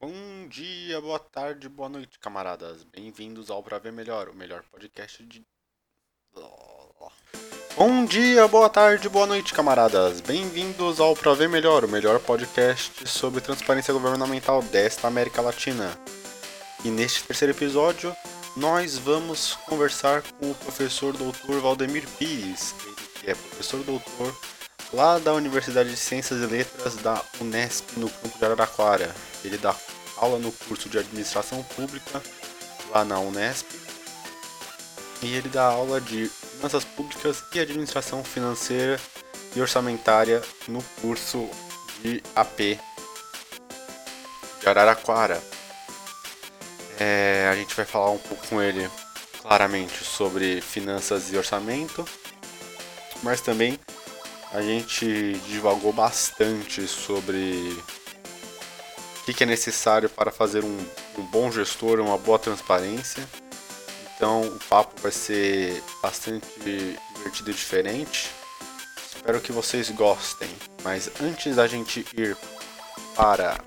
Bom dia, boa tarde, boa noite, camaradas. Bem-vindos ao Pra Ver Melhor, o melhor podcast de. Bom dia, boa tarde, boa noite, camaradas. Bem-vindos ao Pra Ver Melhor, o melhor podcast sobre transparência governamental desta América Latina. E neste terceiro episódio, nós vamos conversar com o professor doutor Valdemir Pires, que é professor doutor lá da Universidade de Ciências e Letras da Unesp no campo de Araraquara. Ele dá aula no curso de Administração Pública lá na Unesp e ele dá aula de Finanças Públicas e Administração Financeira e Orçamentária no curso de AP de Araraquara. É, a gente vai falar um pouco com ele claramente sobre finanças e orçamento, mas também a gente divagou bastante sobre o que, é necessário para fazer um, um bom gestor, uma boa transparência. Então o papo vai ser bastante divertido e diferente. Espero que vocês gostem. Mas antes da gente ir para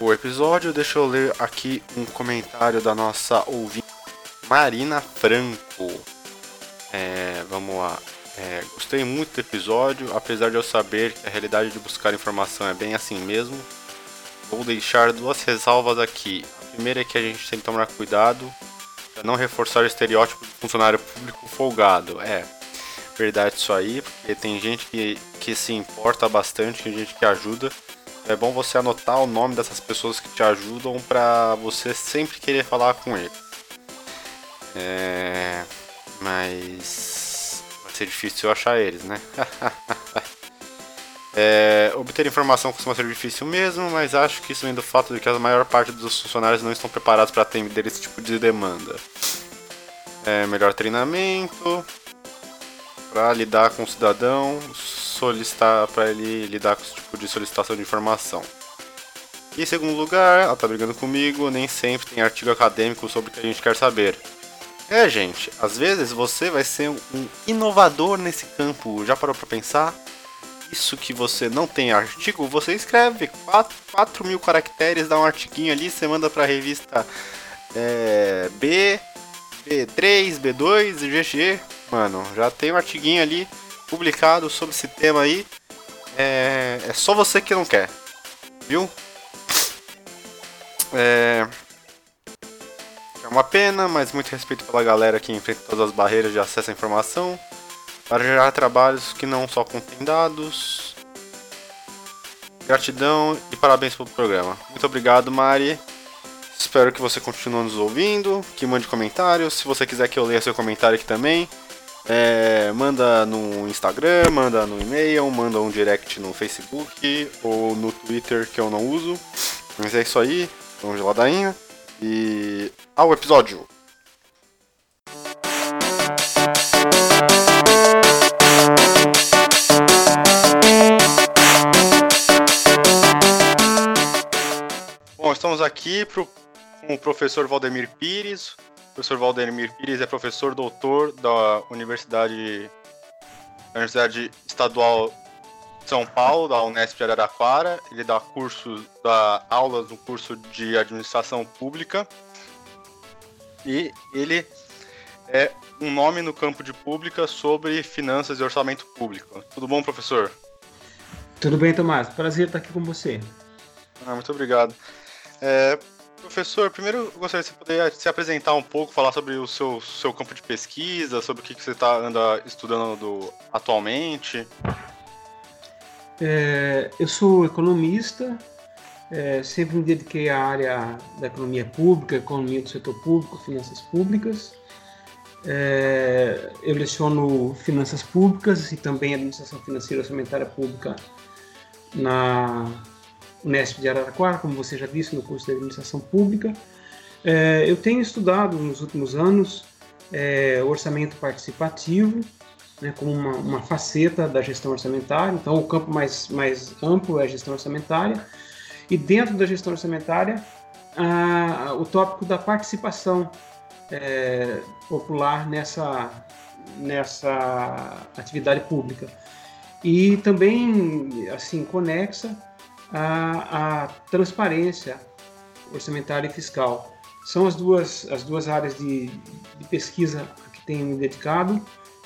o episódio, deixa eu ler aqui um comentário da nossa ouvinte Marina Franco. É, vamos lá. É, gostei muito do episódio, apesar de eu saber que a realidade de buscar informação é bem assim mesmo. Vou deixar duas ressalvas aqui. A primeira é que a gente tem que tomar cuidado para não reforçar o estereótipo de funcionário público folgado. É verdade isso aí, porque tem gente que, que se importa bastante, tem gente que ajuda. É bom você anotar o nome dessas pessoas que te ajudam para você sempre querer falar com eles. É... Mas ser difícil achar eles, né? é, obter informação costuma ser difícil mesmo, mas acho que isso vem do fato de que a maior parte dos funcionários não estão preparados para atender esse tipo de demanda. É, melhor treinamento para lidar com o cidadão, solicitar para ele lidar com esse tipo de solicitação de informação. E em segundo lugar, ela tá brigando comigo, nem sempre tem artigo acadêmico sobre o que a gente quer saber. É, gente, às vezes você vai ser um inovador nesse campo. Já parou para pensar? Isso que você não tem artigo, você escreve 4, 4 mil caracteres, dá um artiguinho ali, você manda pra revista é, B, B3, B2, GG. Mano, já tem um artiguinho ali publicado sobre esse tema aí. É, é só você que não quer, viu? É, é uma pena, mas muito respeito pela galera que enfrenta todas as barreiras de acesso à informação para gerar trabalhos que não só contêm dados. Gratidão e parabéns pelo programa. Muito obrigado, Mari. Espero que você continue nos ouvindo, que mande comentários. Se você quiser que eu leia seu comentário aqui também, é, manda no Instagram, manda no e-mail, manda um direct no Facebook ou no Twitter que eu não uso. Mas é isso aí, vamos de ladainha. E ao episódio. Bom, estamos aqui pro, com o professor Valdemir Pires. O professor Valdemir Pires é professor doutor da Universidade, Universidade Estadual são Paulo, da Unesp de Araraquara. Ele dá cursos, dá aulas no curso de administração pública. E ele é um nome no campo de pública sobre finanças e orçamento público. Tudo bom, professor? Tudo bem, Tomás. Prazer estar aqui com você. Ah, muito obrigado. É, professor, primeiro eu gostaria que você poderia se apresentar um pouco, falar sobre o seu, seu campo de pesquisa, sobre o que, que você está anda estudando atualmente. É, eu sou economista, é, sempre me dediquei à área da economia pública, economia do setor público, finanças públicas. É, eu leciono finanças públicas e também administração financeira e orçamentária pública na Unesp de Araraquara, como você já disse, no curso de administração pública. É, eu tenho estudado nos últimos anos é, orçamento participativo, né, como uma, uma, faceta da gestão orçamentária. Então, o campo mais, mais amplo é a gestão orçamentária. E dentro da gestão orçamentária, o tópico da participação é, popular nessa, nessa atividade pública. E também, assim, conexa a, a transparência orçamentária e fiscal. São as duas, as duas áreas de, de pesquisa a que tenho me dedicado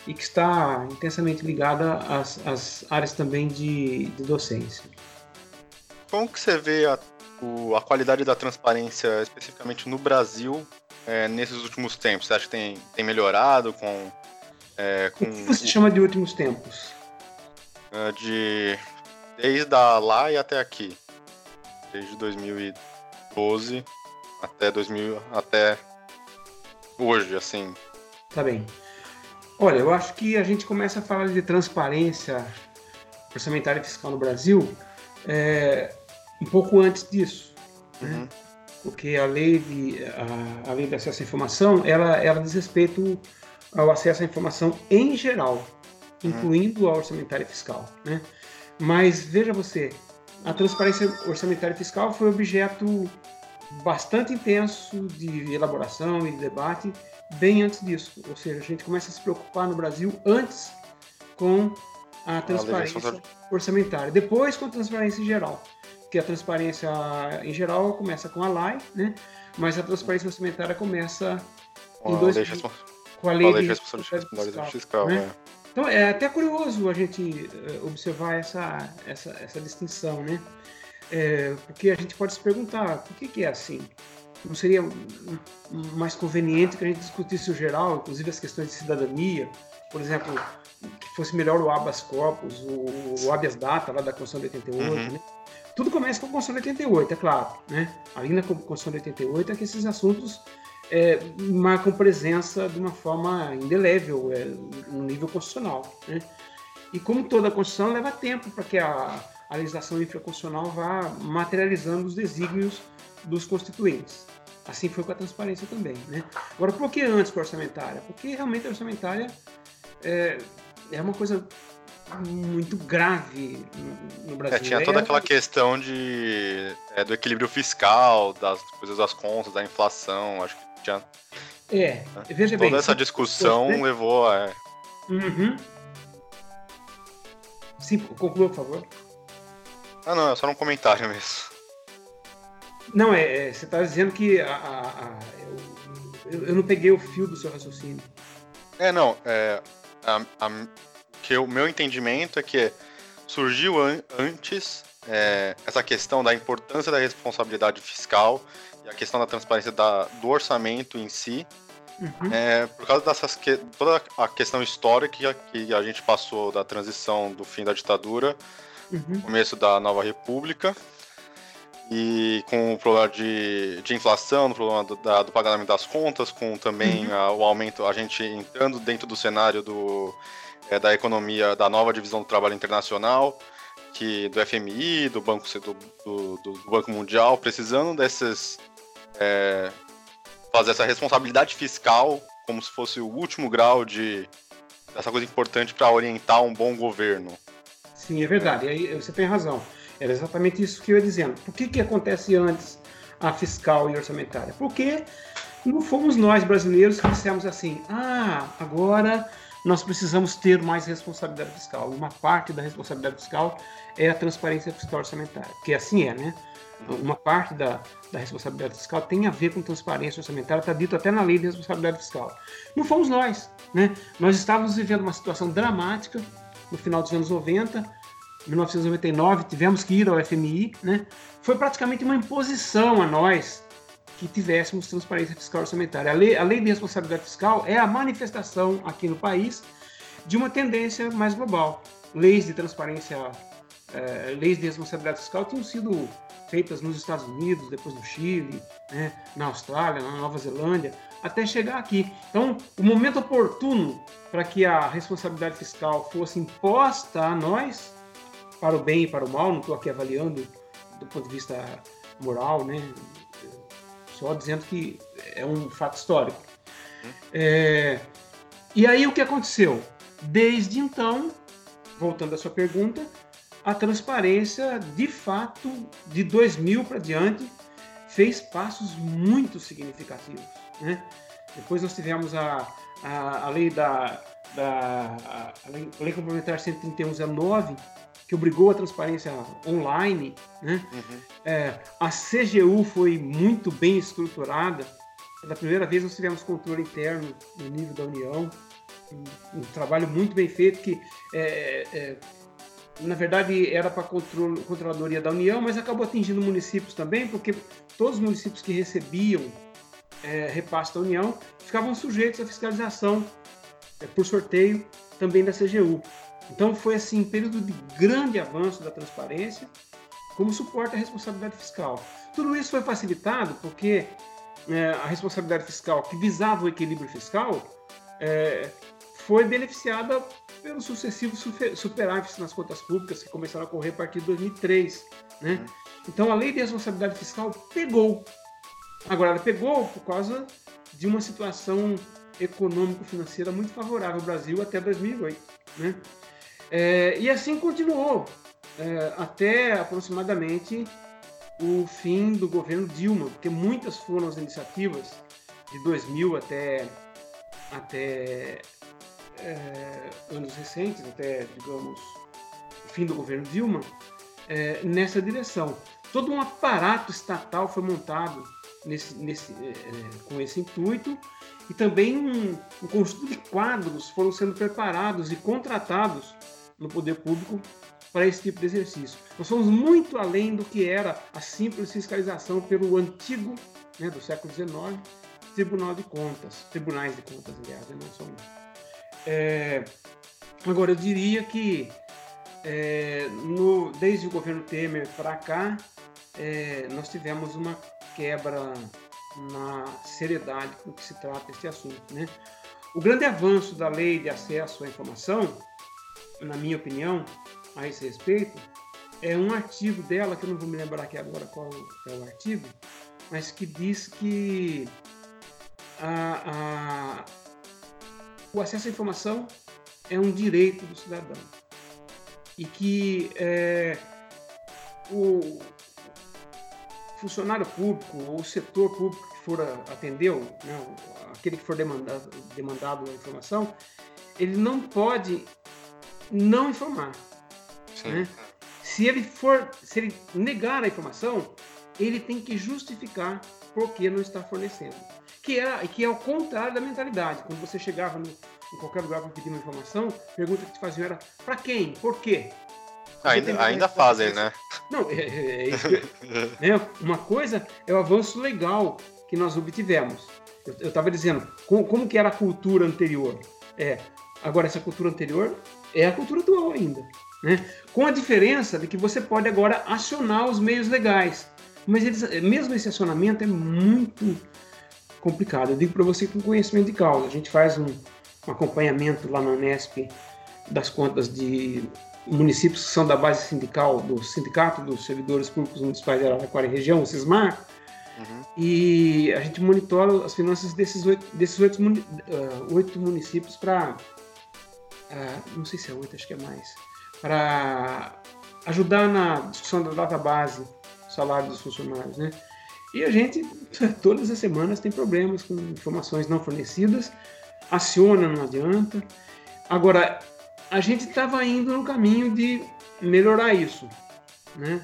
e que está intensamente ligada às, às áreas também de, de docência. Como que você vê a, o, a qualidade da transparência, especificamente no Brasil, é, nesses últimos tempos? Você acha que tem, tem melhorado com, é, com... O que você chama de últimos tempos? É, de desde a lá e até aqui. Desde 2012 até 2000 até hoje, assim. Tá bem. Olha, eu acho que a gente começa a falar de transparência orçamentária e fiscal no Brasil é, um pouco antes disso, né? uhum. né? porque a lei de a, a, lei de acesso à informação ela ela diz respeito ao acesso à informação em geral, uhum. incluindo a orçamentária e fiscal, né? Mas veja você, a transparência orçamentária e fiscal foi objeto bastante intenso de elaboração e de debate bem antes disso. Ou seja, a gente começa a se preocupar no Brasil antes com a transparência orçamentária, depois com a transparência em geral. Que a transparência em geral começa com a LAI, né? mas a transparência orçamentária começa em dois, com a lei, de responsabilidade fiscal. né? É. Então é até curioso a gente eh, observar essa, essa, essa distinção, né? É, porque a gente pode se perguntar por que, que é assim? Não seria mais conveniente que a gente discutisse o geral, inclusive as questões de cidadania, por exemplo, que fosse melhor o habeas corpus, o, o habeas data lá da Constituição de 88, uhum. né? Tudo começa com a Constituição de 88, é claro, né? Ali na Constituição de 88 é que esses assuntos é, marcam presença de uma forma indelével é, no nível constitucional, né? E como toda a Constituição leva tempo para que a, a legislação infraconstitucional vá materializando os desígnios dos constituintes. Assim foi com a transparência também. Né? Agora, por que antes com a orçamentária? Porque realmente a orçamentária é, é uma coisa muito grave no Brasil. É, tinha toda aquela questão de, é, do equilíbrio fiscal, das coisas das contas, da inflação, acho que tinha... É, veja toda bem... Toda essa discussão você... levou a... Uhum. Sim, conclua, por favor. Ah, não, é só um comentário mesmo. Não, é, é você está dizendo que a, a, a, eu, eu, não peguei o fio do seu raciocínio. É, não. É, que o meu entendimento é que surgiu an antes é, essa questão da importância da responsabilidade fiscal e a questão da transparência da, do orçamento em si, uhum. é, por causa dessas que, toda a questão histórica que a gente passou da transição do fim da ditadura, uhum. começo da nova república, e com o problema de, de inflação, o problema do, da, do pagamento das contas, com também uhum. a, o aumento, a gente entrando dentro do cenário do, é, da economia, da nova divisão do trabalho internacional, que do FMI, do Banco, do, do, Banco Mundial, precisando desses. É, fazer essa responsabilidade fiscal como se fosse o último grau de dessa coisa importante para orientar um bom governo. Sim, é verdade. Aí você tem razão. Era exatamente isso que eu ia dizendo. Por que, que acontece antes a fiscal e orçamentária? Porque não fomos nós brasileiros que dissemos assim: ah, agora nós precisamos ter mais responsabilidade fiscal. Uma parte da responsabilidade fiscal é a transparência fiscal orçamentária, que assim é, né? Uma parte da, da responsabilidade fiscal tem a ver com transparência orçamentária, está dito até na lei de responsabilidade fiscal. Não fomos nós, né? Nós estávamos vivendo uma situação dramática no final dos anos 90, 1999 tivemos que ir ao FMI, né? Foi praticamente uma imposição a nós que tivéssemos transparência fiscal orçamentária. A lei, a lei de responsabilidade fiscal é a manifestação aqui no país de uma tendência mais global. Leis de transparência, é, leis de responsabilidade fiscal tinham sido feitas nos Estados Unidos, depois no Chile, né, na Austrália, na Nova Zelândia, até chegar aqui. Então, o momento oportuno para que a responsabilidade fiscal fosse imposta a nós para o bem e para o mal, não estou aqui avaliando do ponto de vista moral, né? Só dizendo que é um fato histórico. É, e aí o que aconteceu? Desde então, voltando à sua pergunta, a transparência, de fato, de 2000 para diante, fez passos muito significativos. Né? Depois nós tivemos a, a, a lei da da a, a Lei Complementar 13109, que obrigou a transparência online. Né? Uhum. É, a CGU foi muito bem estruturada. Pela primeira vez nós tivemos controle interno no nível da União. Um, um trabalho muito bem feito que é, é, na verdade era para a controladoria da União, mas acabou atingindo municípios também, porque todos os municípios que recebiam é, repasse da União ficavam sujeitos à fiscalização é, por sorteio também da CGU. Então foi assim um período de grande avanço da transparência como suporte à responsabilidade fiscal. Tudo isso foi facilitado porque é, a responsabilidade fiscal que visava o equilíbrio fiscal é, foi beneficiada pelos sucessivos superávites nas contas públicas que começaram a ocorrer a partir de 2003. Né? Uhum. Então a lei de responsabilidade fiscal pegou. Agora, ela pegou por causa de uma situação econômico-financeira muito favorável ao Brasil até 2008. Né? É, e assim continuou é, até aproximadamente o fim do governo Dilma, porque muitas foram as iniciativas de 2000 até, até é, anos recentes, até, digamos, o fim do governo Dilma, é, nessa direção. Todo um aparato estatal foi montado nesse, nesse, é, com esse intuito e também um, um conjunto de quadros foram sendo preparados e contratados no poder público para esse tipo de exercício. Nós somos muito além do que era a simples fiscalização pelo antigo, né, do século XIX, Tribunal de Contas, Tribunais de Contas, aliás, né, não são é, agora, eu diria que é, no, desde o governo Temer para cá, é, nós tivemos uma quebra na seriedade com que se trata este assunto. Né? O grande avanço da lei de acesso à informação, na minha opinião, a esse respeito, é um artigo dela, que eu não vou me lembrar aqui agora qual é o artigo, mas que diz que a, a o acesso à informação é um direito do cidadão. E que é, o funcionário público ou o setor público que for atendeu, né, aquele que for demandado, demandado a informação, ele não pode não informar. Né? Se ele for, se ele negar a informação, ele tem que justificar por que não está fornecendo que é, que é o contrário da mentalidade. Quando você chegava no, em qualquer lugar para pedir uma informação, a pergunta que te faziam era para quem? Por quê? ainda ainda fazem, né? Não, é, é, é, é, uma coisa é o avanço legal que nós obtivemos. Eu estava dizendo, como, como, que era a cultura anterior? É, agora essa cultura anterior é a cultura atual ainda. Né? Com a diferença de que você pode agora acionar os meios legais. Mas eles, mesmo esse acionamento é muito complicado. Eu digo para você com conhecimento de causa. A gente faz um, um acompanhamento lá na Unesp das contas de municípios que são da base sindical do Sindicato dos Servidores Públicos Municipais de Araraquara e Região, o SISMAR, uhum. e a gente monitora as finanças desses oito, desses oito, uh, oito municípios para, uh, não sei se é oito, acho que é mais, para ajudar na discussão da data base, salário dos funcionários, né? E a gente, todas as semanas, tem problemas com informações não fornecidas, aciona, não adianta. Agora, a gente estava indo no caminho de melhorar isso. Né?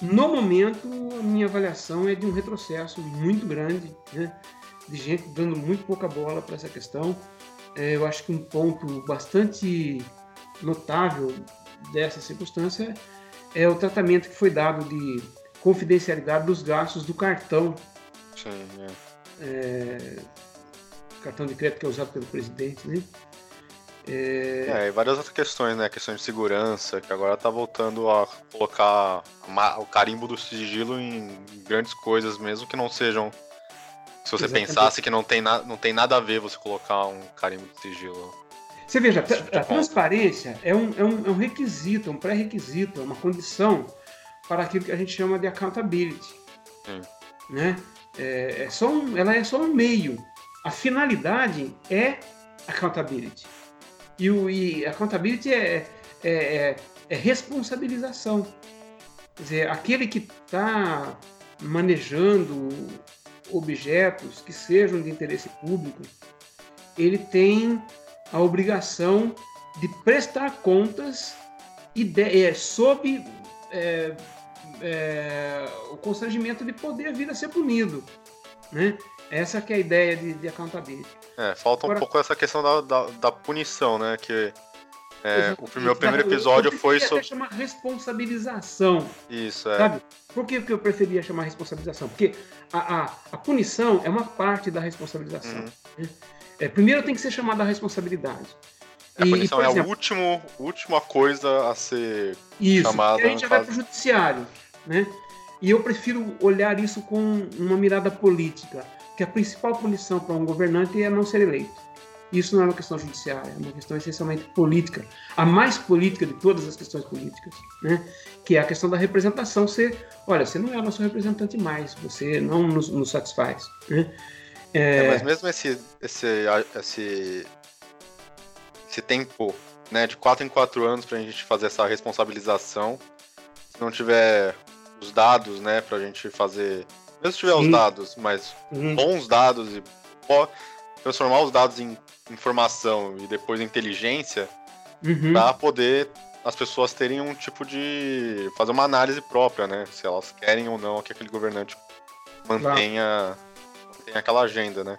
No momento, a minha avaliação é de um retrocesso muito grande, né? de gente dando muito pouca bola para essa questão. É, eu acho que um ponto bastante notável dessa circunstância é o tratamento que foi dado de confidencialidade dos gastos do cartão. Sim, é. É, cartão de crédito que é usado pelo presidente, né? É... é, e várias outras questões, né? Questão de segurança, que agora tá voltando a colocar o carimbo do sigilo em grandes coisas, mesmo que não sejam. Se você Exatamente. pensasse que não tem, na, não tem nada a ver você colocar um carimbo de sigilo. Você veja, a, a transparência é um, é, um, é um requisito, é um pré-requisito, é uma condição para aquilo que a gente chama de accountability. Hum. Né? É, é só um, ela é só um meio. A finalidade é accountability. E, o, e accountability é, é, é, é responsabilização. Quer dizer, aquele que está manejando objetos que sejam de interesse público, ele tem a obrigação de prestar contas e de, é, sob é, é, o constrangimento de poder vir a ser punido. Né? Essa que é a ideia de, de accountability. É, falta Agora, um pouco essa questão da, da, da punição, né? Que é, o meu primeiro episódio eu foi sobre. chamar responsabilização. Isso, é. Sabe? Por que, que eu preferia chamar responsabilização? Porque a, a, a punição é uma parte da responsabilização. Uhum. Né? É, primeiro tem que ser chamada a responsabilidade. A punição e, é exemplo, a último, última coisa a ser isso, chamada. Isso, a gente já vai para o judiciário. Né? E eu prefiro olhar isso com uma mirada política, que a principal punição para um governante é não ser eleito. Isso não é uma questão judiciária, é uma questão essencialmente política, a mais política de todas as questões políticas, né? que é a questão da representação ser, olha, você não é nosso representante mais, você não nos, nos satisfaz. Né? É... É, mas mesmo esse, esse, esse, esse tempo né, de quatro em quatro anos para a gente fazer essa responsabilização, se não tiver os dados né, para a gente fazer, mesmo se tiver Sim. os dados, mas hum. bons dados e transformar os dados em informação e depois inteligência uhum. para poder as pessoas terem um tipo de fazer uma análise própria, né? Se elas querem ou não que aquele governante mantenha, claro. mantenha aquela agenda, né?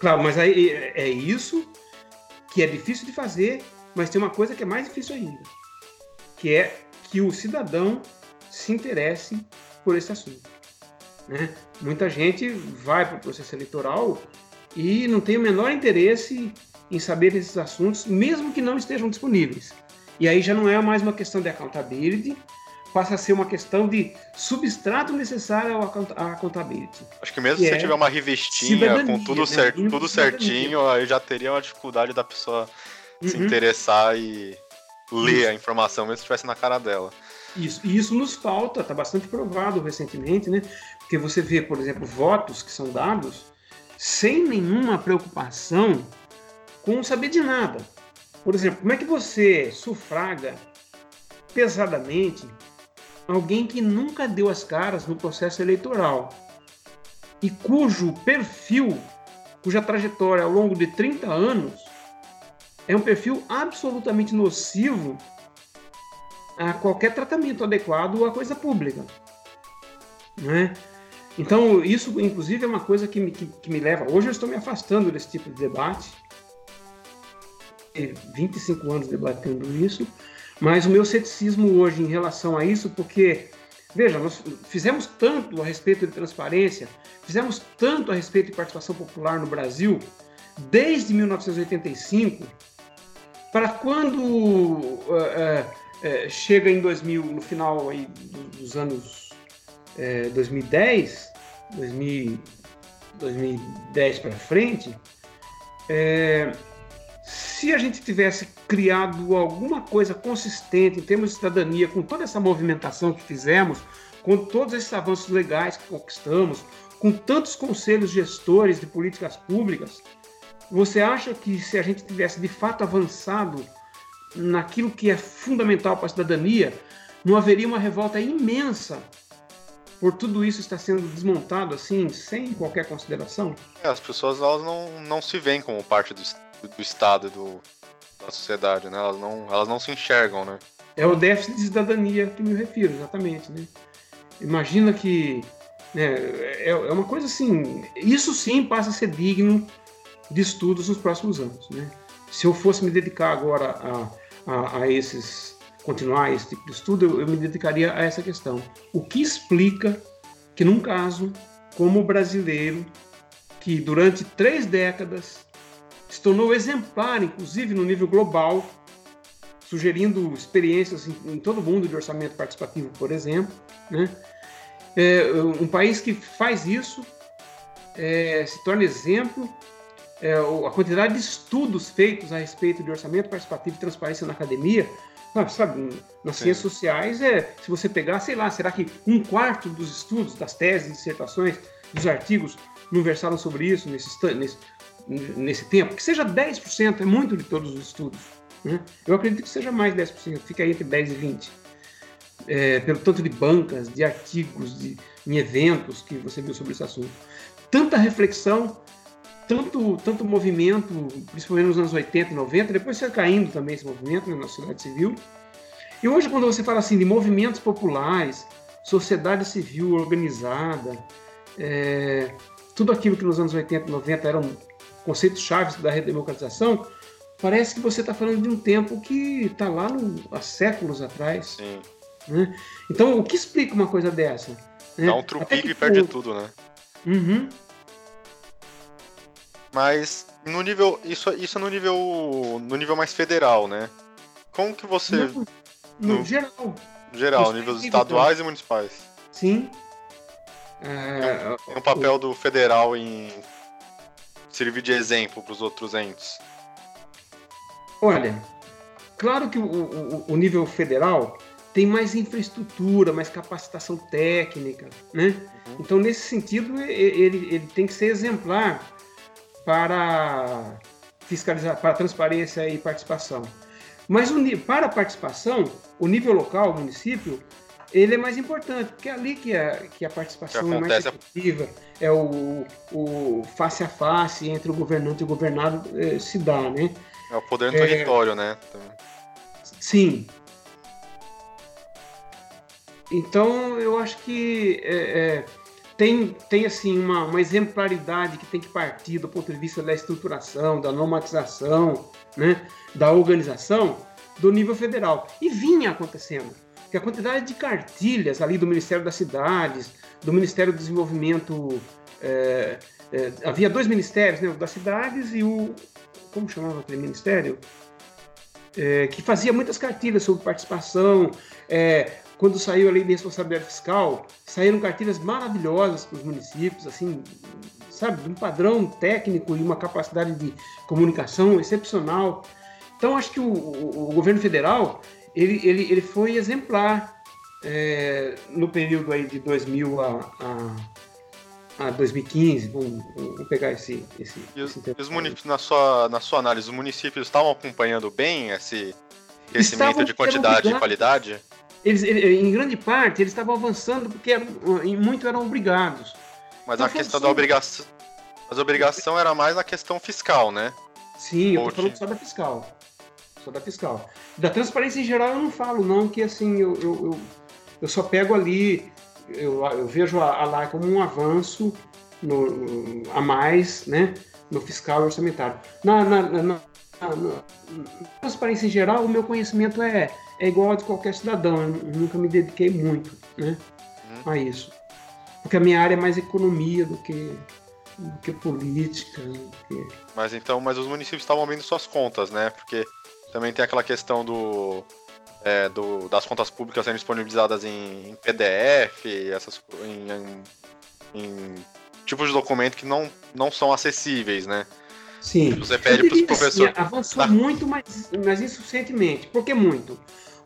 Claro, mas aí é isso que é difícil de fazer, mas tem uma coisa que é mais difícil ainda, que é que o cidadão se interesse por esse assunto. Né? Muita gente vai para o processo eleitoral e não tem o menor interesse em saber desses assuntos, mesmo que não estejam disponíveis. E aí já não é mais uma questão de accountability, passa a ser uma questão de substrato necessário à accountability. Acho que mesmo que se é tiver uma revistinha com tudo, né? certo, tudo certinho, aí já teria uma dificuldade da pessoa uhum. se interessar e ler isso. a informação, mesmo se estivesse na cara dela. Isso, e isso nos falta, está bastante provado recentemente, né? Porque você vê, por exemplo, votos que são dados sem nenhuma preocupação com saber de nada. Por exemplo, como é que você sufraga pesadamente alguém que nunca deu as caras no processo eleitoral e cujo perfil, cuja trajetória ao longo de 30 anos é um perfil absolutamente nocivo a qualquer tratamento adequado à coisa pública. Não é? Então, isso, inclusive, é uma coisa que me, que, que me leva. Hoje eu estou me afastando desse tipo de debate. 25 anos debatendo isso, mas o meu ceticismo hoje em relação a isso, porque, veja, nós fizemos tanto a respeito de transparência, fizemos tanto a respeito de participação popular no Brasil, desde 1985, para quando uh, uh, uh, chega em 2000, no final aí dos anos 2010, 2000, 2010 para frente, é, se a gente tivesse criado alguma coisa consistente em termos de cidadania, com toda essa movimentação que fizemos, com todos esses avanços legais que conquistamos, com tantos conselhos gestores de políticas públicas, você acha que se a gente tivesse de fato avançado naquilo que é fundamental para a cidadania, não haveria uma revolta imensa por tudo isso está sendo desmontado assim, sem qualquer consideração? É, as pessoas elas não, não se veem como parte do, do Estado do, da sociedade, né? Elas não, elas não se enxergam, né? É o déficit de cidadania que me refiro, exatamente, né? Imagina que né, é, é uma coisa assim, isso sim passa a ser digno de estudos nos próximos anos, né? Se eu fosse me dedicar agora a, a, a esses continuar esse tipo de estudo, eu, eu me dedicaria a essa questão. O que explica que, num caso como o brasileiro, que durante três décadas se tornou exemplar, inclusive no nível global, sugerindo experiências em, em todo o mundo de orçamento participativo, por exemplo, né? É, um país que faz isso é, se torna exemplo. É, a quantidade de estudos feitos a respeito de orçamento participativo e transparência na academia sabe, nas Sim. ciências sociais, é, se você pegar, sei lá, será que um quarto dos estudos, das teses, dissertações, dos artigos não versaram sobre isso nesse, nesse, nesse tempo? Que seja 10%, é muito de todos os estudos. Né? Eu acredito que seja mais 10%, fica aí entre 10% e 20%. É, pelo tanto de bancas, de artigos, de, em eventos que você viu sobre esse assunto. Tanta reflexão tanto, tanto movimento, principalmente nos anos 80 e 90, depois foi caindo também esse movimento né, na sociedade civil. E hoje, quando você fala assim de movimentos populares, sociedade civil organizada, é, tudo aquilo que nos anos 80 e 90 eram conceitos chaves da redemocratização, parece que você está falando de um tempo que está lá no, há séculos atrás. Né? Então, o que explica uma coisa dessa? Né? Dá um trupico e perde tudo, né? Uhum. Mas no nível. Isso, isso é no nível. no nível mais federal, né? Como que você. No, no, no geral. Geral, níveis estaduais e municipais. Sim. É, tem um papel do federal em servir de exemplo para os outros entes. Olha, claro que o, o, o, nível federal tem mais infraestrutura, mais capacitação técnica, né? Uhum. Então, nesse sentido, ele, ele tem que ser exemplar para fiscalizar, para transparência e participação. Mas o, para a participação, o nível local, o município, ele é mais importante, porque é ali que a, que a participação é mais efetiva, é o, o face a face entre o governante e o governado eh, se dá, né? É o poder no é, território, né? Sim. Então, eu acho que é, é, tem, tem assim, uma, uma exemplaridade que tem que partir do ponto de vista da estruturação, da normatização, né, da organização, do nível federal. E vinha acontecendo. Que a quantidade de cartilhas ali do Ministério das Cidades, do Ministério do Desenvolvimento. É, é, havia dois ministérios, né, o das cidades e o como chamava aquele ministério? É, que fazia muitas cartilhas sobre participação. É, quando saiu a lei de responsabilidade fiscal, saíram cartilhas maravilhosas para os municípios, assim, sabe, de um padrão técnico e uma capacidade de comunicação excepcional. Então, acho que o, o, o governo federal ele, ele, ele foi exemplar é, no período aí de 2000 a, a a 2015, vamos, vamos pegar esse. esse, e os, esse os municípios, na sua, na sua análise, os municípios estavam acompanhando bem esse crescimento de quantidade e qualidade? Eles, em grande parte, eles estavam avançando porque eram, muito eram obrigados. Mas então, a questão da obrigação. Mas a obrigação era mais na questão fiscal, né? Sim, eu tô falando só da fiscal. Só da fiscal. Da transparência em geral eu não falo, não, que assim, eu, eu, eu, eu só pego ali eu, eu vejo a, a LAI como um avanço no, a mais né, no fiscal e orçamentário. Na, na, na, na, na transparência em geral, o meu conhecimento é, é igual ao de qualquer cidadão. Eu nunca me dediquei muito né, uhum. a isso. Porque a minha área é mais economia do que, do que política. Do que... Mas então, mas os municípios estavam vendo suas contas, né? Porque também tem aquela questão do é, do, das contas públicas sendo disponibilizadas em, em PDF, essas em, em, em, tipos de documento que não, não são acessíveis, né? Sim. Você pede para os professores. Assim, avançou muito, mas, mas insuficientemente. Por que muito?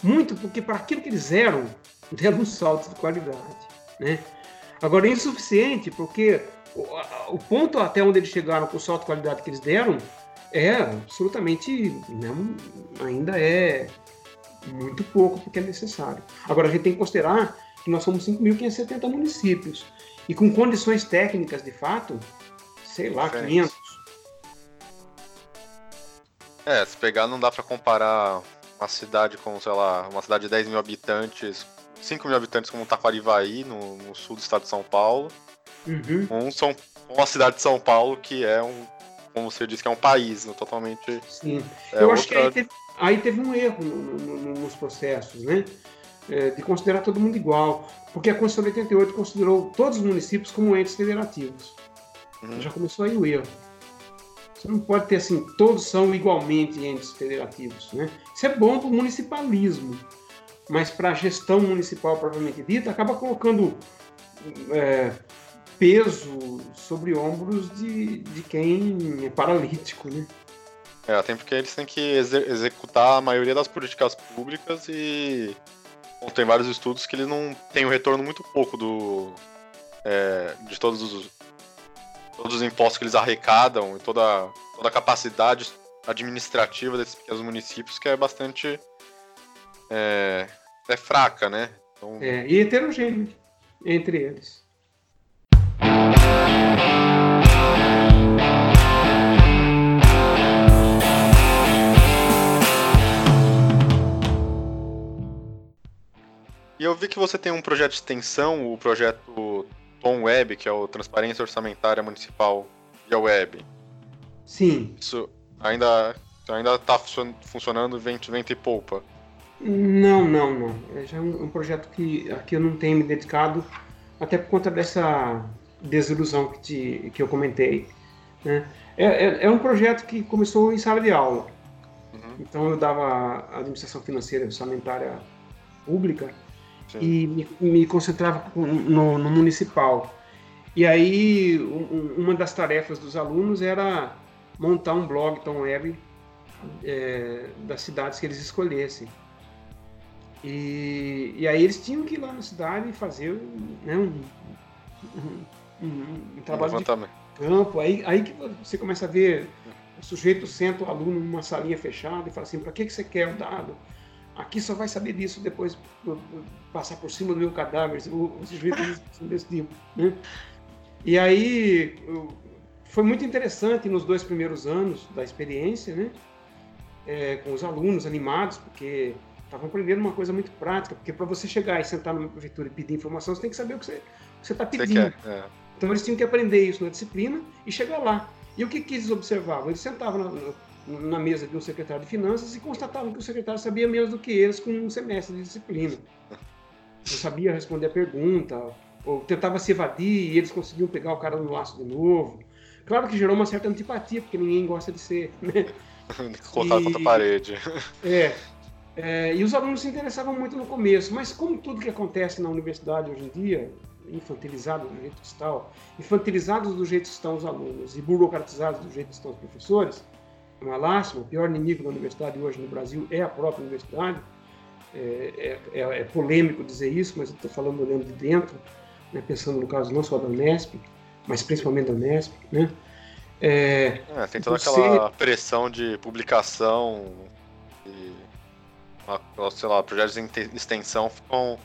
Muito porque para aquilo que eles eram, deram um salto de qualidade. Né? Agora, é insuficiente porque o, o ponto até onde eles chegaram com o salto de qualidade que eles deram é absolutamente. Né, ainda é muito pouco porque é necessário. Agora, a gente tem que considerar que nós somos 5.570 municípios e com condições técnicas, de fato, sei lá, 500. É, se pegar não dá para comparar uma cidade com, sei lá, uma cidade de 10 mil habitantes, 5 mil habitantes como Taquarivaí, no, no sul do estado de São Paulo, uhum. com, São, com a cidade de São Paulo, que é um, como você disse, que é um país né, totalmente... Sim, é eu outra... acho que aí teve, Aí teve um erro no, no, nos processos, né? É, de considerar todo mundo igual, porque a Constituição de 88 considerou todos os municípios como entes federativos. Uhum. Já começou aí o erro. Você não pode ter assim, todos são igualmente entes federativos, né? Isso é bom para o municipalismo, mas para a gestão municipal propriamente dita, acaba colocando é, peso sobre ombros de, de quem é paralítico, né? É, até porque eles têm que exe executar a maioria das políticas públicas e bom, tem vários estudos que eles não têm um retorno muito pouco do é, de todos os todos os impostos que eles arrecadam e toda, toda a capacidade administrativa desses pequenos municípios, que é bastante é, é fraca, né? Então... É, e heterogênea entre eles. E eu vi que você tem um projeto de extensão, o projeto Tom Web, que é o Transparência Orçamentária Municipal via Web. Sim. Isso ainda ainda está funcionando vento, vento e poupa? Não, não, não. É já um, um projeto que aqui eu não tenho me dedicado, até por conta dessa desilusão que, te, que eu comentei. Né? É, é, é, um projeto que começou em sala de aula. Uhum. Então eu dava administração financeira orçamentária pública Sim. e me, me concentrava no, no, municipal. E aí um, uma das tarefas dos alunos era montar um blog Tom Web é, das cidades que eles escolhessem. E, e aí eles tinham que ir lá na cidade e fazer né, um, um, um, um trabalho de campo. Aí, aí que você começa a ver o sujeito senta o aluno numa salinha fechada e fala assim, para que, que você quer o dado? Aqui só vai saber disso depois passar por cima do meu cadáver, o sujeito desse tipo. Né? E aí foi muito interessante nos dois primeiros anos da experiência, né? É, com os alunos animados, porque estavam aprendendo uma coisa muito prática, porque para você chegar e sentar numa prefeitura e pedir informação, você tem que saber o que você está pedindo. É. Então eles tinham que aprender isso na disciplina e chegar lá. E o que, que eles observavam? Eles sentavam na, na, mesa de um secretário de finanças e constatavam que o secretário sabia menos do que eles com um semestre de disciplina. Não sabia responder a pergunta, ou tentava se evadir e eles conseguiam pegar o cara no laço de novo. Claro que gerou uma certa antipatia, porque ninguém gosta de ser. Né? Colocar e... contra a parede. É, é, e os alunos se interessavam muito no começo, mas como tudo que acontece na universidade hoje em dia, infantilizado do jeito que estão, infantilizados do jeito que estão os alunos e burocratizados do jeito que estão os professores, uma lástima, o pior inimigo da universidade hoje no Brasil é a própria universidade, é, é, é, é polêmico dizer isso, mas eu estou falando olhando de dentro, né, pensando no caso não só da Unesp, mas principalmente da Unesp, né? É, é tem toda aquela pressão de publicação e, sei lá, projetos de extensão ficam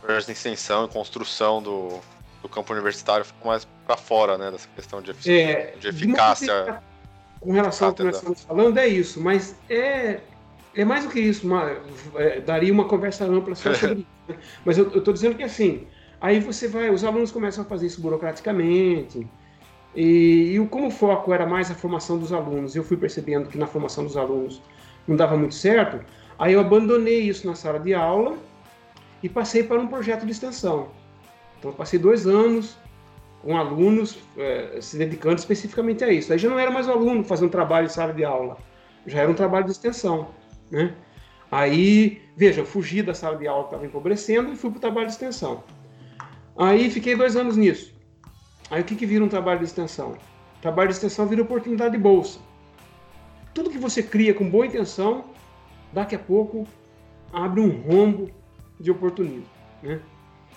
projetos de extensão e construção do, do campo universitário ficam mais para fora, né, dessa questão de, efic é, de eficácia. Com relação ao que nós estamos falando, é isso, mas é, é mais do que isso, uma, é, daria uma conversa ampla só sobre isso. Né? Mas eu estou dizendo que assim, aí você vai, os alunos começam a fazer isso burocraticamente, e, e como o foco era mais a formação dos alunos, eu fui percebendo que na formação dos alunos não dava muito certo, aí eu abandonei isso na sala de aula e passei para um projeto de extensão. Então, eu passei dois anos com alunos é, se dedicando especificamente a isso. Aí já não era mais um aluno fazendo trabalho em sala de aula, já era um trabalho de extensão. Né? Aí, veja, eu fugi da sala de aula que estava empobrecendo e fui para o trabalho de extensão. Aí fiquei dois anos nisso. Aí o que, que vira um trabalho de extensão? Trabalho de extensão vira oportunidade de bolsa. Tudo que você cria com boa intenção, daqui a pouco abre um rombo de oportunismo. Né?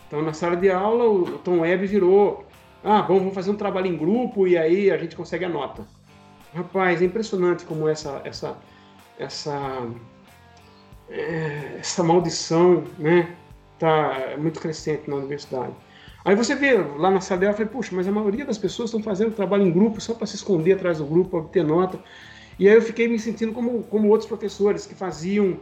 Então, na sala de aula, o Tom Web virou: ah, bom, vamos fazer um trabalho em grupo e aí a gente consegue a nota. Rapaz, é impressionante como essa, essa, essa, é, essa maldição né, tá muito crescente na universidade. Aí você vê lá na sala dela, eu falei, puxa, mas a maioria das pessoas estão fazendo trabalho em grupo só para se esconder atrás do grupo, obter nota. E aí eu fiquei me sentindo como, como outros professores que faziam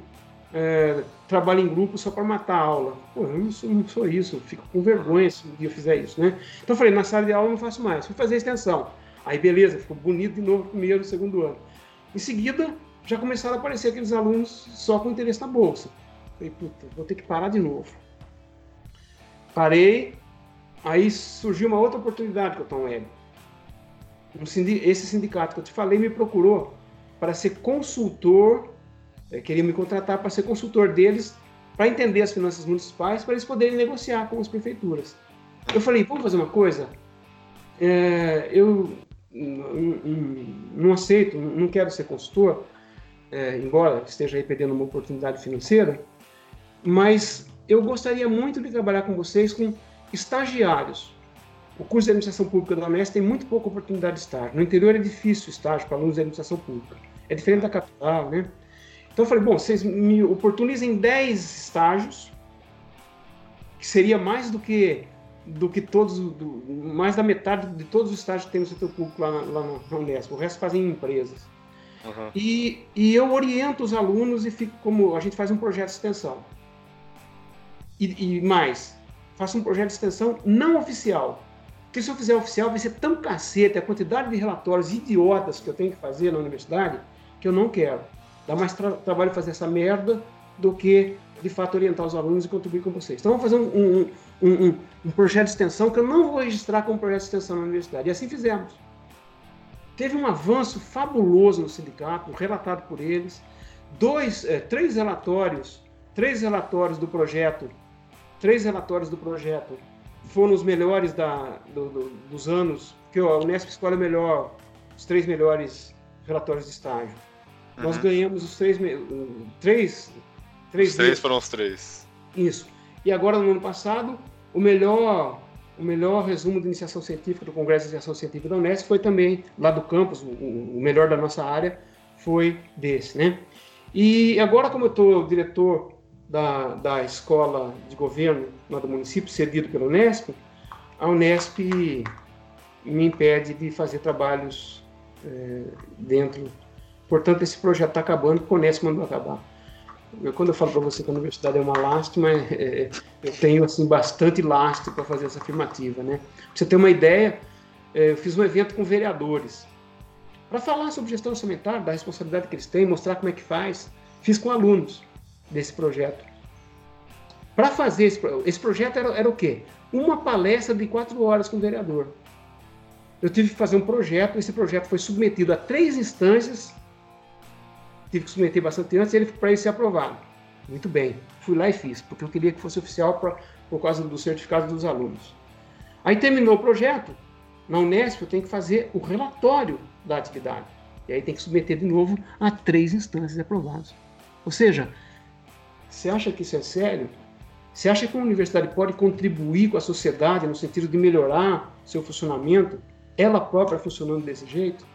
é, trabalho em grupo só para matar a aula. Pô, eu não sou, não sou isso, fico com vergonha se um dia eu fizer isso, né? Então eu falei, na sala de aula eu não faço mais, fui fazer extensão. Aí beleza, ficou bonito de novo no primeiro, segundo ano. Em seguida, já começaram a aparecer aqueles alunos só com interesse na bolsa. Falei, puta, vou ter que parar de novo. Parei, Aí surgiu uma outra oportunidade com o Tom Web. Um sindicato, esse sindicato que eu te falei me procurou para ser consultor, é, queria me contratar para ser consultor deles, para entender as finanças municipais, para eles poderem negociar com as prefeituras. Eu falei, vamos fazer uma coisa? É, eu não aceito, não quero ser consultor, é, embora esteja aí perdendo uma oportunidade financeira, mas eu gostaria muito de trabalhar com vocês com Estagiários. O curso de administração pública da Unesp tem muito pouca oportunidade de estágio. No interior é difícil estágio para alunos de administração pública. É diferente da capital, né? Então eu falei, bom, vocês me oportunizem 10 estágios, que seria mais do que do que todos, do, mais da metade de todos os estágios que tem no setor público lá na, lá na Unesp. O resto fazem em empresas. Uhum. E, e eu oriento os alunos e fico como a gente faz um projeto de extensão. E, e mais, faça um projeto de extensão não oficial. Porque se eu fizer oficial, vai ser tão cacete a quantidade de relatórios idiotas que eu tenho que fazer na universidade que eu não quero. Dá mais tra trabalho fazer essa merda do que, de fato, orientar os alunos e contribuir com vocês. Então, vamos fazer um, um, um, um projeto de extensão que eu não vou registrar como projeto de extensão na universidade. E assim fizemos. Teve um avanço fabuloso no sindicato, relatado por eles. Dois, é, três relatórios, três relatórios do projeto, três relatórios do projeto foram os melhores da, do, do, dos anos, que a Unesp escolhe melhor, os três melhores relatórios de estágio. Uhum. Nós ganhamos os três, três, três. Os três foram os três. Isso. E agora, no ano passado, o melhor o melhor resumo de iniciação científica do Congresso de Iniciação Científica da Unesp foi também lá do campus, o, o melhor da nossa área foi desse, né? E agora, como eu estou diretor da, da escola de governo lá do município, cedido pela Unesp, a Unesp me impede de fazer trabalhos é, dentro. Portanto, esse projeto está acabando, a Unesp mandou acabar. Eu, quando eu falo para você que a universidade é uma lástima, é, é, eu tenho assim bastante lastro para fazer essa afirmativa, né? Você ter uma ideia, é, eu fiz um evento com vereadores para falar sobre gestão orçamentária, da responsabilidade que eles têm, mostrar como é que faz. Fiz com alunos desse projeto. Para fazer esse, esse projeto era, era o quê? Uma palestra de quatro horas com o vereador. Eu tive que fazer um projeto, esse projeto foi submetido a três instâncias tive que submeter bastante antes ele para ele ser aprovado. Muito bem, fui lá e fiz, porque eu queria que fosse oficial pra, por causa do certificado dos alunos. Aí terminou o projeto, na Unesp eu tenho que fazer o relatório da atividade. E aí tem que submeter de novo a três instâncias aprovadas. Ou seja, você acha que isso é sério? Você acha que uma universidade pode contribuir com a sociedade no sentido de melhorar seu funcionamento, ela própria funcionando desse jeito?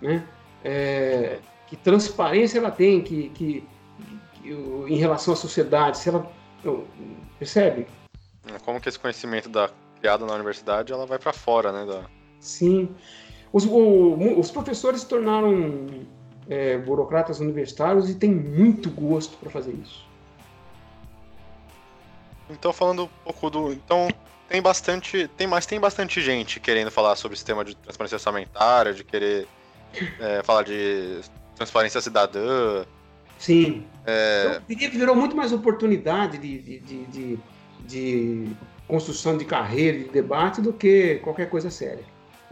Né? É, que transparência ela tem que, que, que, em relação à sociedade, se ela percebe? Como que esse conhecimento da criado na universidade ela vai para fora, né? Da... Sim, os, o, os professores se tornaram é, burocratas universitários e têm muito gosto para fazer isso. Então falando um pouco do, então tem bastante, tem mais tem bastante gente querendo falar sobre o sistema de transparência orçamentária, de querer é, falar de transparência cidadã. Sim. É... Eu diria que virou muito mais oportunidade de, de, de, de, de construção de carreira, de debate, do que qualquer coisa séria.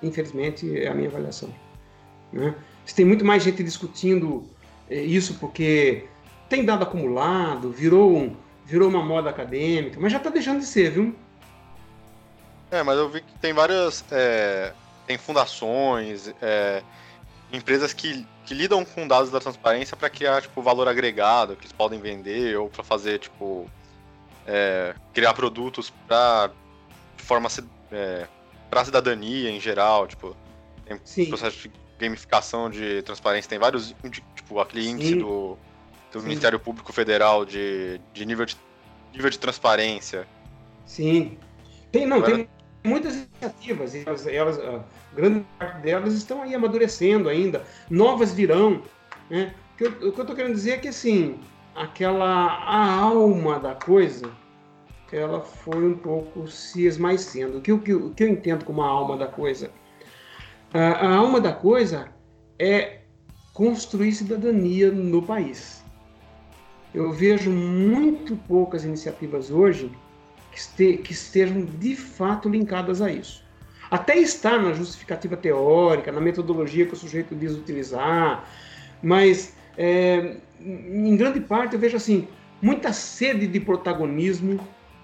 Infelizmente, é a minha avaliação. Né? Você tem muito mais gente discutindo é, isso porque tem dado acumulado, virou, um, virou uma moda acadêmica, mas já está deixando de ser, viu? É, mas eu vi que tem várias. É, tem fundações, é, empresas que, que lidam com dados da transparência para criar tipo valor agregado que eles podem vender ou para fazer tipo é, criar produtos para forma é, para cidadania em geral tipo tem Sim. processo de gamificação de transparência tem vários tipo aquele índice do, do Ministério Público Federal de, de nível de nível de transparência Sim. Tem, não, tem muitas iniciativas, e elas, elas, a grande parte delas estão aí amadurecendo ainda, novas virão. Né? O que eu estou querendo dizer é que, assim, aquela a alma da coisa, ela foi um pouco se esmaecendo. O que, o que, o que eu entendo como a alma da coisa? A, a alma da coisa é construir cidadania no país. Eu vejo muito poucas iniciativas hoje que, este, que estejam de fato linkadas a isso. Até está na justificativa teórica, na metodologia que o sujeito diz utilizar, mas é, em grande parte eu vejo assim muita sede de protagonismo,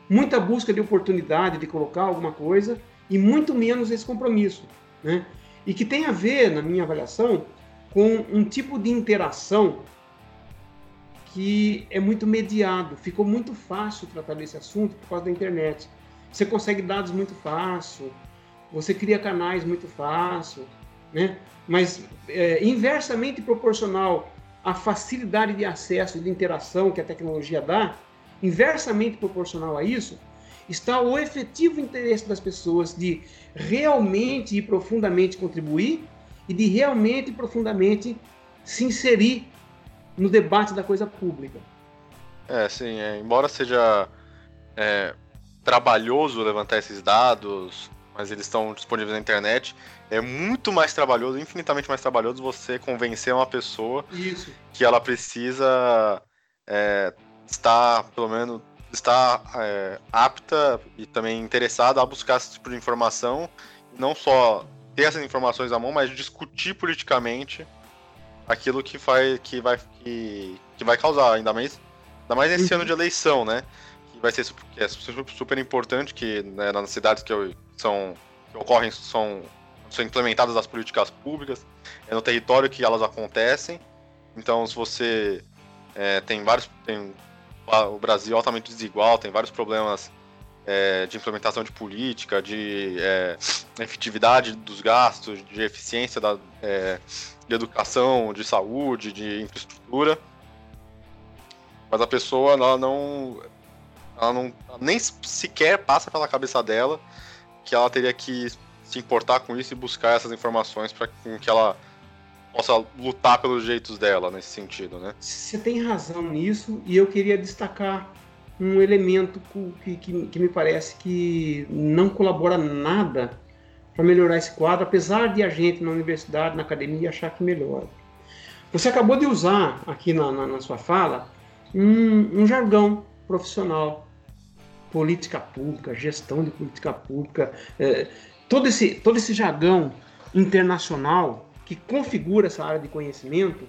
muita busca de oportunidade de colocar alguma coisa e muito menos esse compromisso, né? E que tem a ver, na minha avaliação, com um tipo de interação que é muito mediado. Ficou muito fácil tratar desse assunto por causa da internet. Você consegue dados muito fácil, você cria canais muito fácil, né? Mas é, inversamente proporcional à facilidade de acesso e de interação que a tecnologia dá, inversamente proporcional a isso, está o efetivo interesse das pessoas de realmente e profundamente contribuir e de realmente e profundamente se inserir no debate da coisa pública. É, sim, é, embora seja é, trabalhoso levantar esses dados, mas eles estão disponíveis na internet. É muito mais trabalhoso, infinitamente mais trabalhoso você convencer uma pessoa Isso. que ela precisa é, estar, pelo menos, estar é, apta e também interessada a buscar esse tipo de informação. Não só ter essas informações à mão, mas discutir politicamente aquilo que vai, que vai, que, que vai causar, ainda mais, ainda mais nesse uhum. ano de eleição, né? Que vai ser que é super importante que né, nas cidades que são que ocorrem são são implementadas as políticas públicas, é no território que elas acontecem. Então, se você é, tem vários tem o Brasil é altamente desigual, tem vários problemas é, de implementação de política, de é, efetividade dos gastos, de eficiência da, é, de educação, de saúde, de infraestrutura. Mas a pessoa ela não, ela não nem sequer passa pela cabeça dela que ela teria que se importar com isso e buscar essas informações para que ela possa lutar pelos jeitos dela nesse sentido, né? Você tem razão nisso e eu queria destacar um elemento que, que, que me parece que não colabora nada para melhorar esse quadro, apesar de a gente na universidade, na academia, achar que melhora. Você acabou de usar aqui na, na, na sua fala um, um, jargão profissional, política pública, gestão de política pública, é, todo, esse, todo esse jargão internacional que configura essa área de conhecimento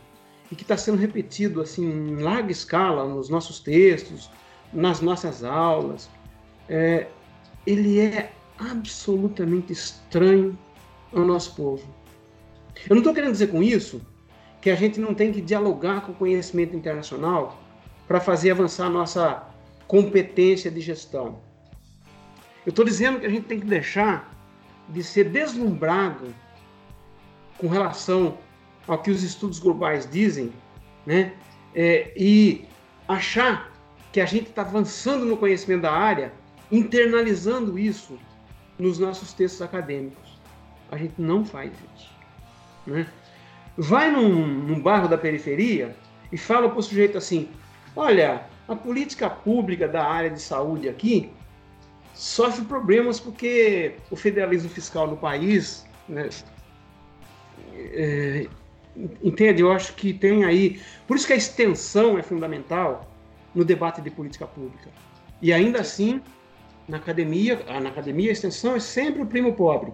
e que está sendo repetido assim em larga escala nos nossos textos, nas nossas aulas, é, ele é absolutamente estranho ao nosso povo. Eu não estou querendo dizer com isso que a gente não tem que dialogar com o conhecimento internacional para fazer avançar a nossa competência de gestão. Eu estou dizendo que a gente tem que deixar de ser deslumbrado com relação ao que os estudos globais dizem, né? É, e achar que a gente está avançando no conhecimento da área, internalizando isso nos nossos textos acadêmicos. A gente não faz isso. Né? Vai num, num bairro da periferia e fala para o sujeito assim: olha, a política pública da área de saúde aqui sofre problemas porque o federalismo fiscal no país, né, é, entende? Eu acho que tem aí. Por isso que a extensão é fundamental no debate de política pública. E ainda assim, na academia, na academia a extensão é sempre o primo pobre.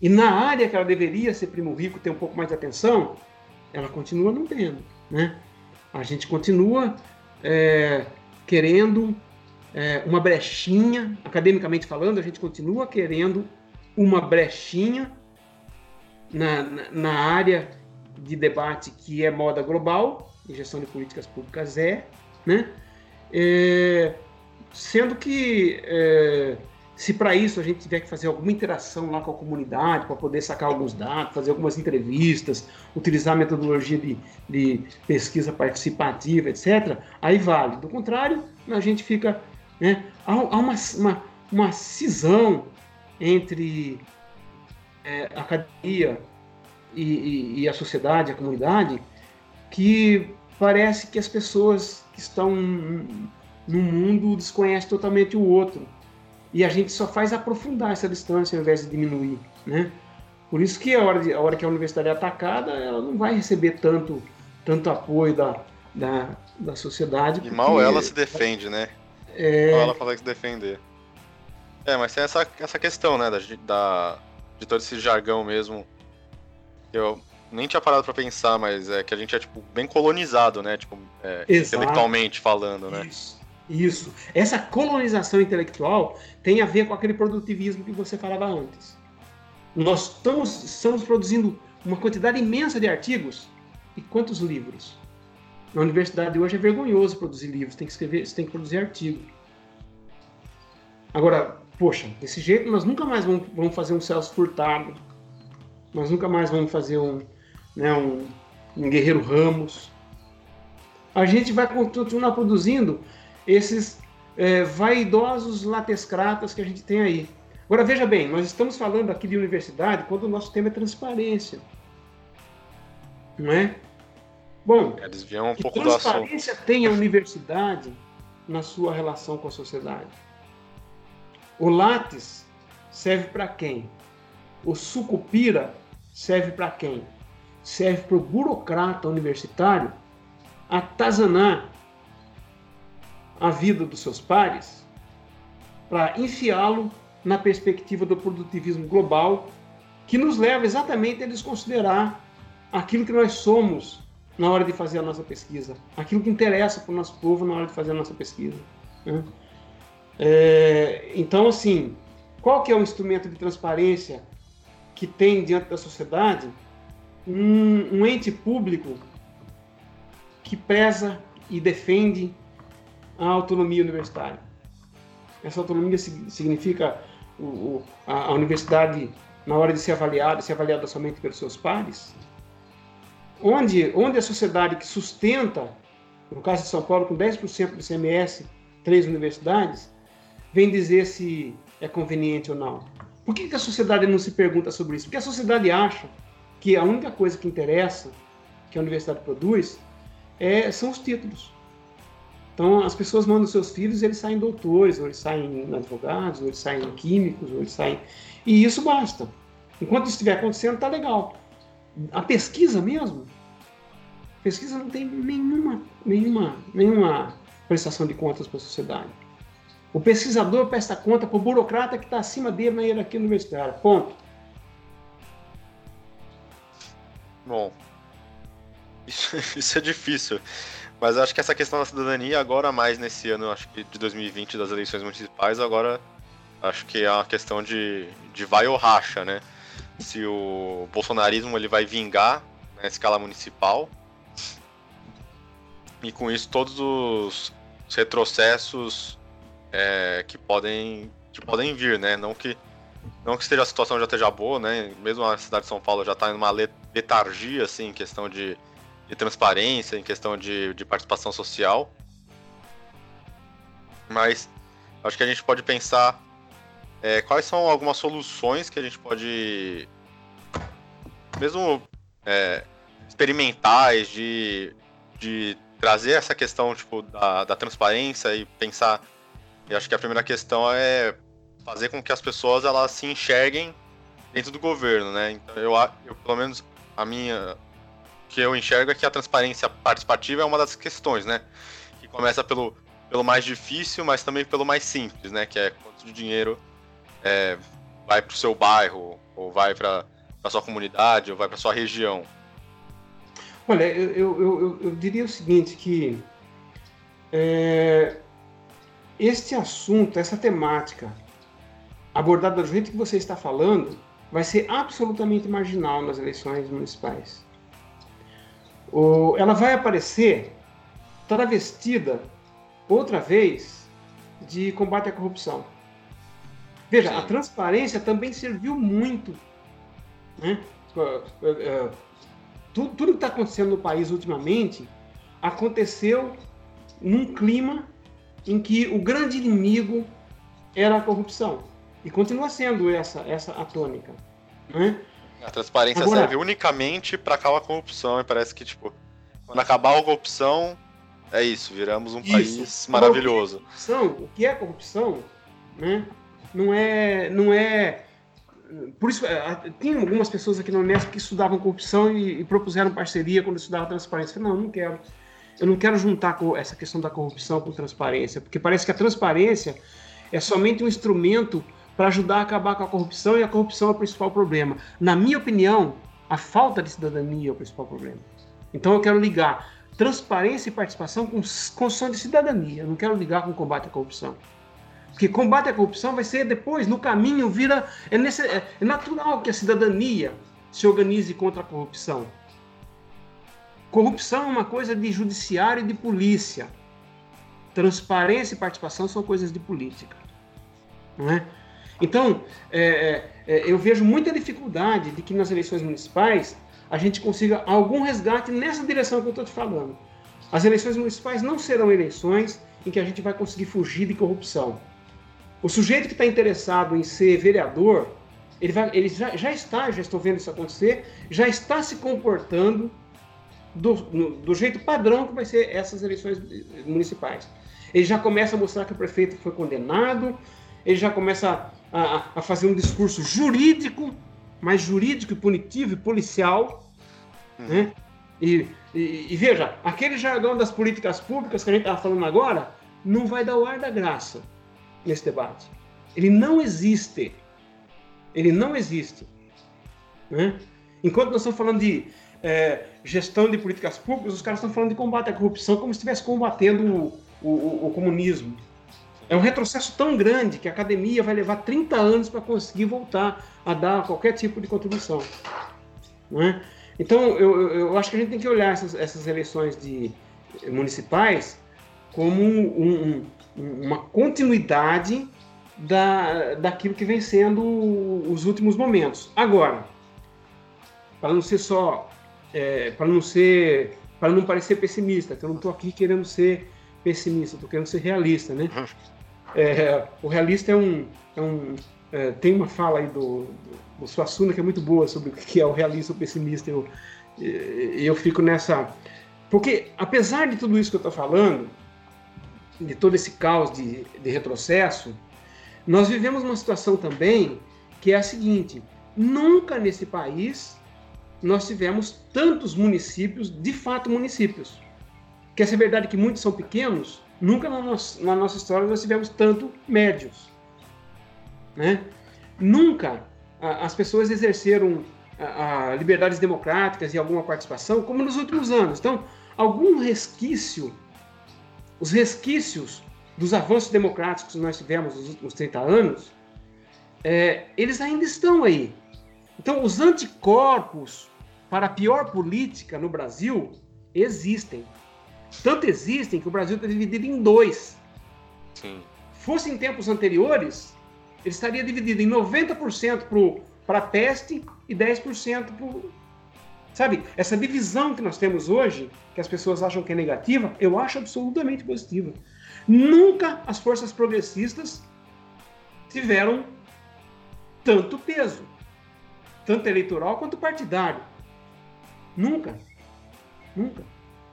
E na área que ela deveria ser primo rico, ter um pouco mais de atenção, ela continua não tendo, né? A gente continua é, querendo é, uma brechinha, academicamente falando, a gente continua querendo uma brechinha na, na, na área de debate que é moda global, e gestão de políticas públicas é, né? É, sendo que é, se para isso a gente tiver que fazer alguma interação lá com a comunidade para poder sacar alguns dados, fazer algumas entrevistas, utilizar a metodologia de, de pesquisa participativa, etc., aí vale. Do contrário, a gente fica. Né, há, há uma, uma, uma cisão entre é, a academia e, e, e a sociedade, a comunidade, que parece que as pessoas que estão no mundo desconhecem totalmente o outro. E a gente só faz aprofundar essa distância ao invés de diminuir, né? Por isso que a hora, de, a hora que a universidade é atacada, ela não vai receber tanto, tanto apoio da, da, da sociedade. E mal ela se defende, né? É... Mal ela fala que se defender. É, mas tem essa, essa questão, né, da, da, de todo esse jargão mesmo. Eu, nem tinha parado para pensar, mas é que a gente é tipo bem colonizado, né? Tipo, é, intelectualmente falando, né? Isso. Isso. Essa colonização intelectual tem a ver com aquele produtivismo que você falava antes. Nós estamos, estamos produzindo uma quantidade imensa de artigos e quantos livros? Na universidade hoje é vergonhoso produzir livros, tem que escrever, você tem que produzir artigo. Agora, poxa, desse jeito nós nunca mais vamos, vamos fazer um Celso Furtado, nós nunca mais vamos fazer um, né, um, um Guerreiro Ramos. A gente vai continuar produzindo esses é, vaidosos latescratas que a gente tem aí. Agora veja bem, nós estamos falando aqui de universidade quando o nosso tema é transparência. Não é? Bom, é, desviam um pouco transparência tem a universidade na sua relação com a sociedade. O látis serve para quem? O sucupira serve para quem? Serve para o burocrata universitário atazanar a vida dos seus pares para enfiá-lo na perspectiva do produtivismo global, que nos leva exatamente a desconsiderar aquilo que nós somos na hora de fazer a nossa pesquisa, aquilo que interessa para o nosso povo na hora de fazer a nossa pesquisa. Né? É, então, assim, qual que é o instrumento de transparência que tem diante da sociedade um, um ente público que preza e defende a autonomia universitária? Essa autonomia significa o, o, a, a universidade, na hora de ser avaliada, ser avaliada somente pelos seus pares? onde, onde a sociedade que sustenta, no caso de São Paulo, com 10% do CMS, três universidades, vem dizer se é conveniente ou não. Por que, que a sociedade não se pergunta sobre isso? Porque a sociedade acha que a única coisa que interessa, que a universidade produz, é, são os títulos. Então, as pessoas mandam seus filhos, eles saem doutores, ou eles saem advogados, ou eles saem químicos, ou eles saem. E isso basta. Enquanto isso estiver acontecendo, tá legal. A pesquisa mesmo, a pesquisa não tem nenhuma, nenhuma, nenhuma prestação de contas para a sociedade. O pesquisador presta conta para o burocrata que está acima dele na hierarquia universitária. Ponto. Bom, isso, isso é difícil. Mas acho que essa questão da cidadania, agora mais nesse ano, acho que de 2020, das eleições municipais, agora acho que é uma questão de, de vai ou racha, né? se o bolsonarismo ele vai vingar na escala municipal e com isso todos os retrocessos é, que podem que podem vir, né? Não que não que esteja a situação já esteja boa, né? Mesmo a cidade de São Paulo já está em uma letargia, assim, em questão de, de transparência, em questão de, de participação social. Mas acho que a gente pode pensar é, quais são algumas soluções que a gente pode, mesmo é, experimentais, de, de trazer essa questão tipo, da, da transparência e pensar. Eu acho que a primeira questão é fazer com que as pessoas elas se enxerguem dentro do governo, né? Então eu, eu pelo menos a minha que eu enxergo é que a transparência participativa é uma das questões, né? Que começa pelo, pelo mais difícil, mas também pelo mais simples, né? Que é quanto de dinheiro é, vai para o seu bairro, ou vai para a sua comunidade, ou vai para sua região? Olha, eu, eu, eu, eu, diria o seguinte, que é, este assunto, essa temática, abordada do jeito que você está falando, vai ser absolutamente marginal nas eleições municipais. O, ela vai aparecer travestida, outra vez, de combate à corrupção. Veja, Sim. a transparência também serviu muito. Né? Tudo, tudo que está acontecendo no país ultimamente aconteceu num clima em que o grande inimigo era a corrupção. E continua sendo essa, essa a tônica. Né? A transparência Agora, serve unicamente para acabar a corrupção. E parece que, tipo, quando acabar a corrupção, é isso, viramos um isso. país maravilhoso. A corrupção, o que é corrupção, né? não é, não é por isso, é, tem algumas pessoas aqui na Unesp que estudavam corrupção e, e propuseram parceria quando estudavam transparência. Eu não, não quero. Eu não quero juntar essa questão da corrupção com transparência, porque parece que a transparência é somente um instrumento para ajudar a acabar com a corrupção e a corrupção é o principal problema. Na minha opinião, a falta de cidadania é o principal problema. Então eu quero ligar transparência e participação com construção de cidadania. Eu não quero ligar com combate à corrupção. Porque combate à corrupção vai ser depois, no caminho, vira. É, nesse, é, é natural que a cidadania se organize contra a corrupção. Corrupção é uma coisa de judiciário e de polícia. Transparência e participação são coisas de política. Não é? Então, é, é, é, eu vejo muita dificuldade de que nas eleições municipais a gente consiga algum resgate nessa direção que eu estou te falando. As eleições municipais não serão eleições em que a gente vai conseguir fugir de corrupção. O sujeito que está interessado em ser vereador, ele, vai, ele já, já, está, já estou vendo isso acontecer, já está se comportando do, no, do jeito padrão que vai ser essas eleições municipais. Ele já começa a mostrar que o prefeito foi condenado, ele já começa a, a fazer um discurso jurídico, mais jurídico e punitivo e policial. Uhum. Né? E, e, e, veja, aquele jargão das políticas públicas que a gente estava falando agora não vai dar o ar da graça nesse debate. Ele não existe. Ele não existe. Né? Enquanto nós estamos falando de é, gestão de políticas públicas, os caras estão falando de combate à corrupção como se estivesse combatendo o, o, o, comunismo. É um retrocesso tão grande que a academia vai levar 30 anos para conseguir voltar a dar qualquer tipo de contribuição. Né? Então, eu, eu acho que a gente tem que olhar essas, essas eleições de, municipais como um, um, uma continuidade da, daquilo que vem sendo os últimos momentos. Agora, para não ser só, é, para não ser, para não parecer pessimista, que eu não estou aqui querendo ser pessimista, estou querendo ser realista, né? É, o realista é um, é um é, tem uma fala aí do, do, do Suassuna que é muito boa sobre o que é o realista ou pessimista. Eu, eu fico nessa. Porque, apesar de tudo isso que eu estou falando, de todo esse caos de, de retrocesso, nós vivemos uma situação também que é a seguinte: nunca nesse país nós tivemos tantos municípios, de fato municípios. Que é verdade que muitos são pequenos, nunca na nossa, na nossa história nós tivemos tanto médios. Né? Nunca a, as pessoas exerceram a, a liberdades democráticas e alguma participação como nos últimos anos. Então, algum resquício, os resquícios dos avanços democráticos que nós tivemos nos últimos 30 anos, é, eles ainda estão aí. Então, os anticorpos para a pior política no Brasil existem. Tanto existem que o Brasil está dividido em dois. Sim. Fosse em tempos anteriores, ele estaria dividido em 90% para a peste e 10% para. Sabe, essa divisão que nós temos hoje, que as pessoas acham que é negativa, eu acho absolutamente positiva. Nunca as forças progressistas tiveram tanto peso, tanto eleitoral quanto partidário. Nunca. Nunca.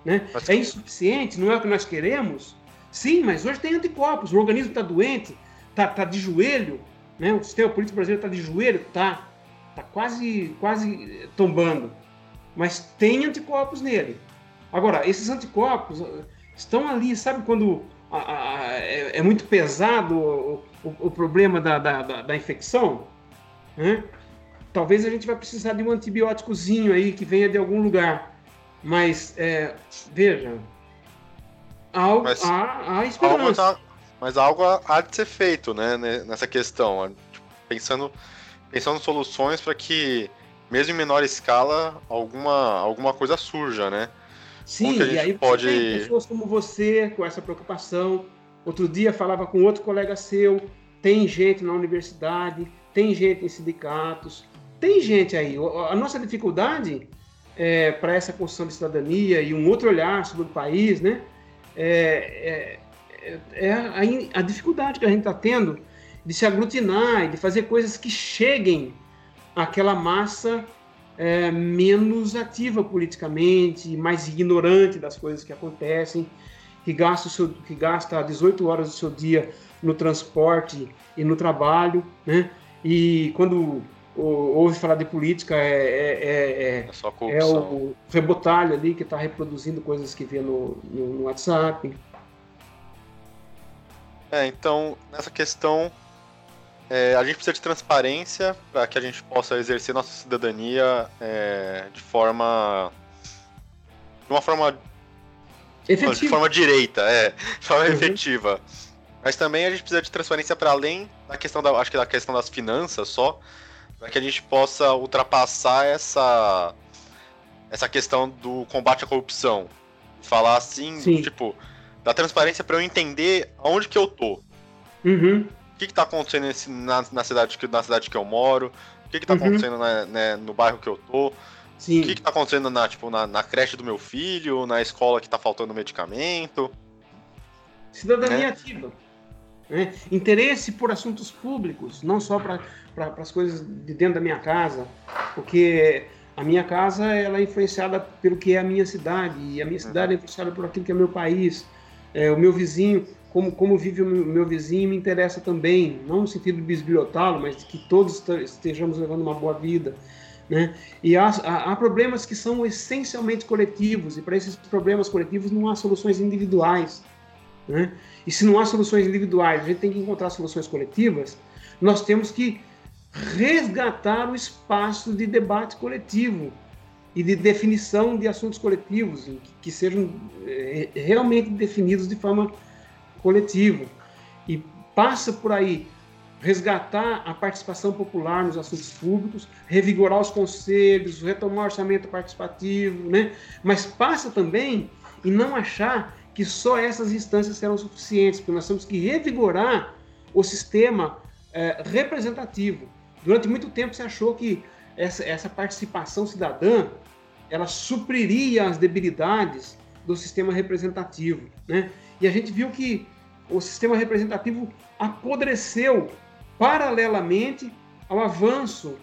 Né? É insuficiente, não é o que nós queremos? Sim, mas hoje tem anticorpos, o organismo está doente, está tá de joelho, né? o sistema político brasileiro está de joelho, está tá quase, quase tombando. Mas tem anticorpos nele. Agora, esses anticorpos uh, estão ali, sabe quando a, a, é, é, muito pesado o, o, o problema da, da, da, da infecção? Né? Talvez a gente vai precisar de um antibióticozinho aí que venha de algum lugar. Mas, é, veja, algo, mas, há, há esperança. Algo tá, mas algo há de ser feito né, nessa questão. Tipo, pensando, pensando soluções para que, mesmo em menor escala, alguma, alguma coisa surja, né? Sim, e aí pode... tem pessoas como você com essa preocupação. Outro dia falava com outro colega seu, tem gente na universidade, tem gente em sindicatos, tem gente aí. A nossa dificuldade é, para essa construção de cidadania e um outro olhar sobre o país, né? É, é, é a, a, dificuldade que a gente está tendo de se aglutinar e de fazer coisas que cheguem àquela massa é, menos ativa politicamente, mais ignorante das coisas que acontecem, que gasta, seu, que gasta 18 horas do seu dia no transporte e no trabalho, né? E quando ouve falar de política é, é, é, é, é o rebotalho ali que está reproduzindo coisas que vê no, no, no WhatsApp. É, então, nessa questão é, a gente precisa de transparência para que a gente possa exercer nossa cidadania é, de forma. de uma forma. Efetiva. De forma direita, é. De forma uhum. efetiva. Mas também a gente precisa de transparência para além da questão da. Acho que da questão das finanças só. Para que a gente possa ultrapassar essa. essa questão do combate à corrupção. Falar assim, Sim. tipo, da transparência para eu entender aonde que eu tô. Uhum o que está acontecendo nesse, na, na, cidade que, na cidade que eu moro, o que está uhum. acontecendo na, né, no bairro que eu tô, Sim. o que está acontecendo na, tipo, na, na, creche do meu filho, na escola que está faltando medicamento. Cidadania né? ativa. Né? Interesse por assuntos públicos, não só para pra, as coisas de dentro da minha casa, porque a minha casa ela é influenciada pelo que é a minha cidade, e a minha cidade é influenciada por aquilo que é meu país. É, o meu vizinho como, como vive o meu vizinho me interessa também, não no sentido de bisbilhotá-lo, mas de que todos estejamos levando uma boa vida. Né? E há, há, há, problemas que são essencialmente coletivos, e para esses problemas coletivos não há soluções individuais. Né? E se não há soluções individuais, a gente tem que encontrar soluções coletivas, nós temos que resgatar o espaço de debate coletivo e de definição de assuntos coletivos, que, sejam é, realmente definidos de forma coletiva. E passa por aí resgatar a participação popular nos assuntos públicos, revigorar os conselhos, retomar o orçamento participativo, né? mas passa também em não achar que só essas instâncias serão suficientes, porque nós temos que revigorar o sistema é, representativo. Durante muito tempo se achou que essa, essa participação cidadã ela supriria as debilidades do sistema representativo, né? E a gente viu que o sistema representativo apodreceu paralelamente ao avanço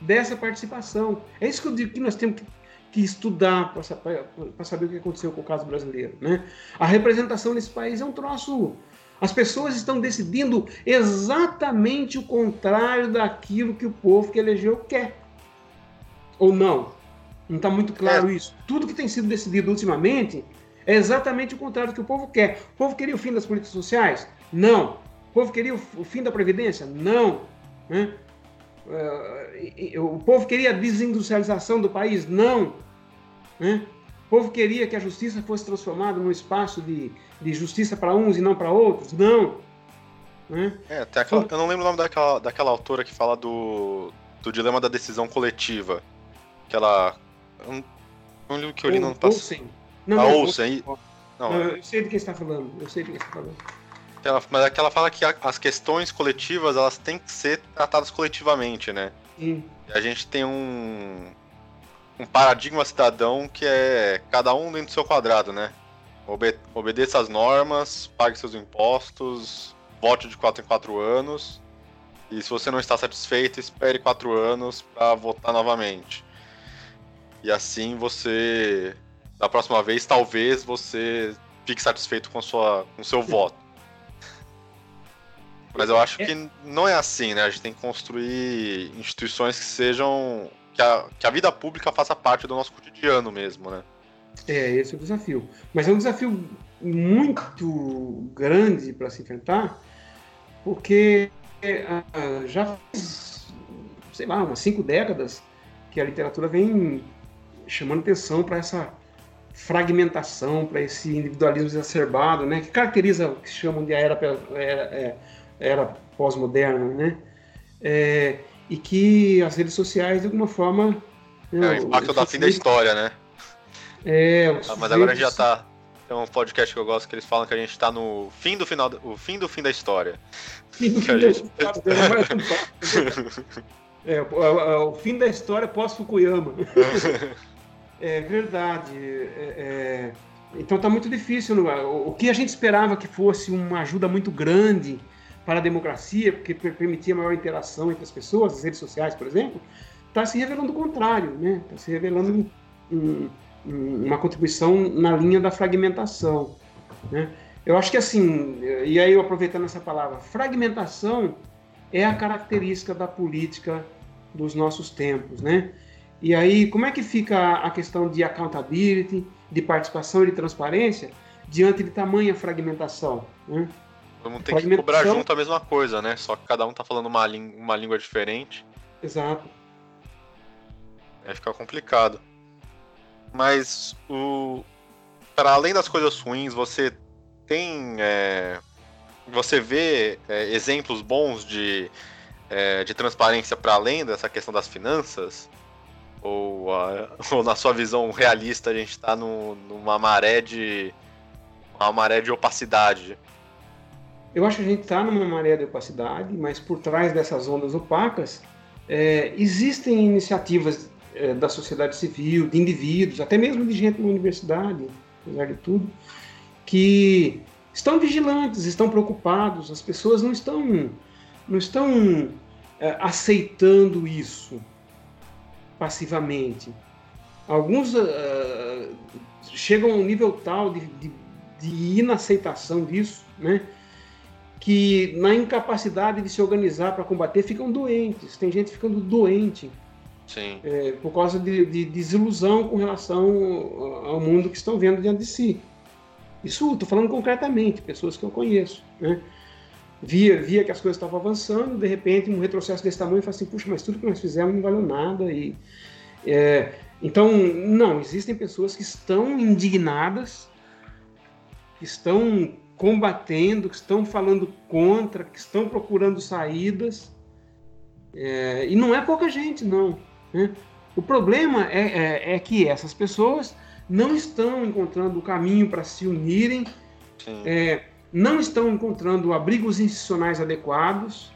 dessa participação. É isso que eu digo que nós temos que, que estudar para saber o que aconteceu com o caso brasileiro. Né? A representação nesse país é um troço. As pessoas estão decidindo exatamente o contrário daquilo que o povo que elegeu quer. Ou não? Não está muito claro é. isso. Tudo que tem sido decidido ultimamente é exatamente o contrário do que o povo quer. O povo queria o fim das políticas sociais? Não. O povo queria o fim da Previdência? Não. Né? Uh, o povo queria a desindustrialização do país? Não. Né? O povo queria que a justiça fosse transformada num espaço de, de justiça para uns e não para outros? Não. Né? É, aquela, eu não lembro o nome daquela, daquela autora que fala do, do dilema da decisão coletiva. Que ela. Eu não, lembro que eu li no ano passado. Não, a não, Olsen. Não, não, eu sei do que você está falando. Eu sei do que você está falando. Ela, mas é que ela fala que a, as questões coletivas elas têm que ser tratadas coletivamente, né? Sim. E a gente tem um, um paradigma cidadão que é cada um dentro do seu quadrado, né? Obe, obedeça as normas, pague seus impostos, vote de 4 em 4 anos. E se você não está satisfeito, espere 4 anos para votar novamente. E assim você, da próxima vez, talvez você fique satisfeito com sua com seu voto. Mas eu acho é. que não é assim, né? A gente tem que construir instituições que sejam. que a, que a vida pública faça parte do nosso cotidiano mesmo, né? É, esse é o desafio. Mas é um desafio muito grande para se enfrentar, porque uh, já faz, sei lá, umas cinco décadas que a literatura vem chamando atenção para essa fragmentação, para esse individualismo exacerbado, né, que caracteriza o que chamam de a era, era, é, era pós-moderna, né? É, e que as redes sociais, de alguma forma. Né, é, o impacto da fim da história, né? É, ah, mas agora a gente já tá. Tem um podcast que eu gosto que eles falam que a gente tá no fim do final, o fim do fim da história. Fim do fim da gente... é, o, o, fim da história pós-Fukuyama. é verdade. É, é... Então tá muito difícil. O que a gente esperava que fosse uma ajuda muito grande para a democracia, porque permitia maior interação entre as pessoas, as redes sociais, por exemplo, está se revelando o contrário, né? Está se revelando um, um, uma contribuição na linha da fragmentação, né? Eu acho que assim, e aí eu aproveitando essa palavra, fragmentação é a característica da política dos nossos tempos, né? E aí, como é que fica a questão de accountability, de participação e de transparência diante de tamanha fragmentação? Né? Todo mundo tem que cobrar junto a mesma coisa, né? Só que cada um tá falando uma, uma língua diferente. Exato. Aí fica complicado. Mas o. Para além das coisas ruins, você tem. É... Você vê é, exemplos bons de, é, de transparência para além dessa questão das finanças? Ou, a... ou na sua visão realista a gente está numa maré de. uma maré de opacidade? Eu acho que a gente está numa maré de opacidade, mas por trás dessas ondas opacas é, existem iniciativas é, da sociedade civil, de indivíduos, até mesmo de gente na universidade, apesar de tudo, que estão vigilantes, estão preocupados. As pessoas não estão, não estão é, aceitando isso passivamente. Alguns uh, chegam a um nível tal de, de de inaceitação disso, né? Que na incapacidade de se organizar para combater ficam doentes. Tem gente ficando doente é, por causa de, de, desilusão com relação ao mundo que estão vendo diante de si. Isso estou falando concretamente, pessoas que eu conheço. Né? Via, via que as coisas estavam avançando, de repente um retrocesso desse tamanho e fala assim, puxa, mas tudo que nós fizemos não valeu nada. E, é, então, não, existem pessoas que estão indignadas, que estão combatendo, que estão falando contra, que estão procurando saídas. É, e não é pouca gente, não. Né? O problema é, é, é, que essas pessoas não estão encontrando o caminho para se unirem, é, não estão encontrando abrigos institucionais adequados,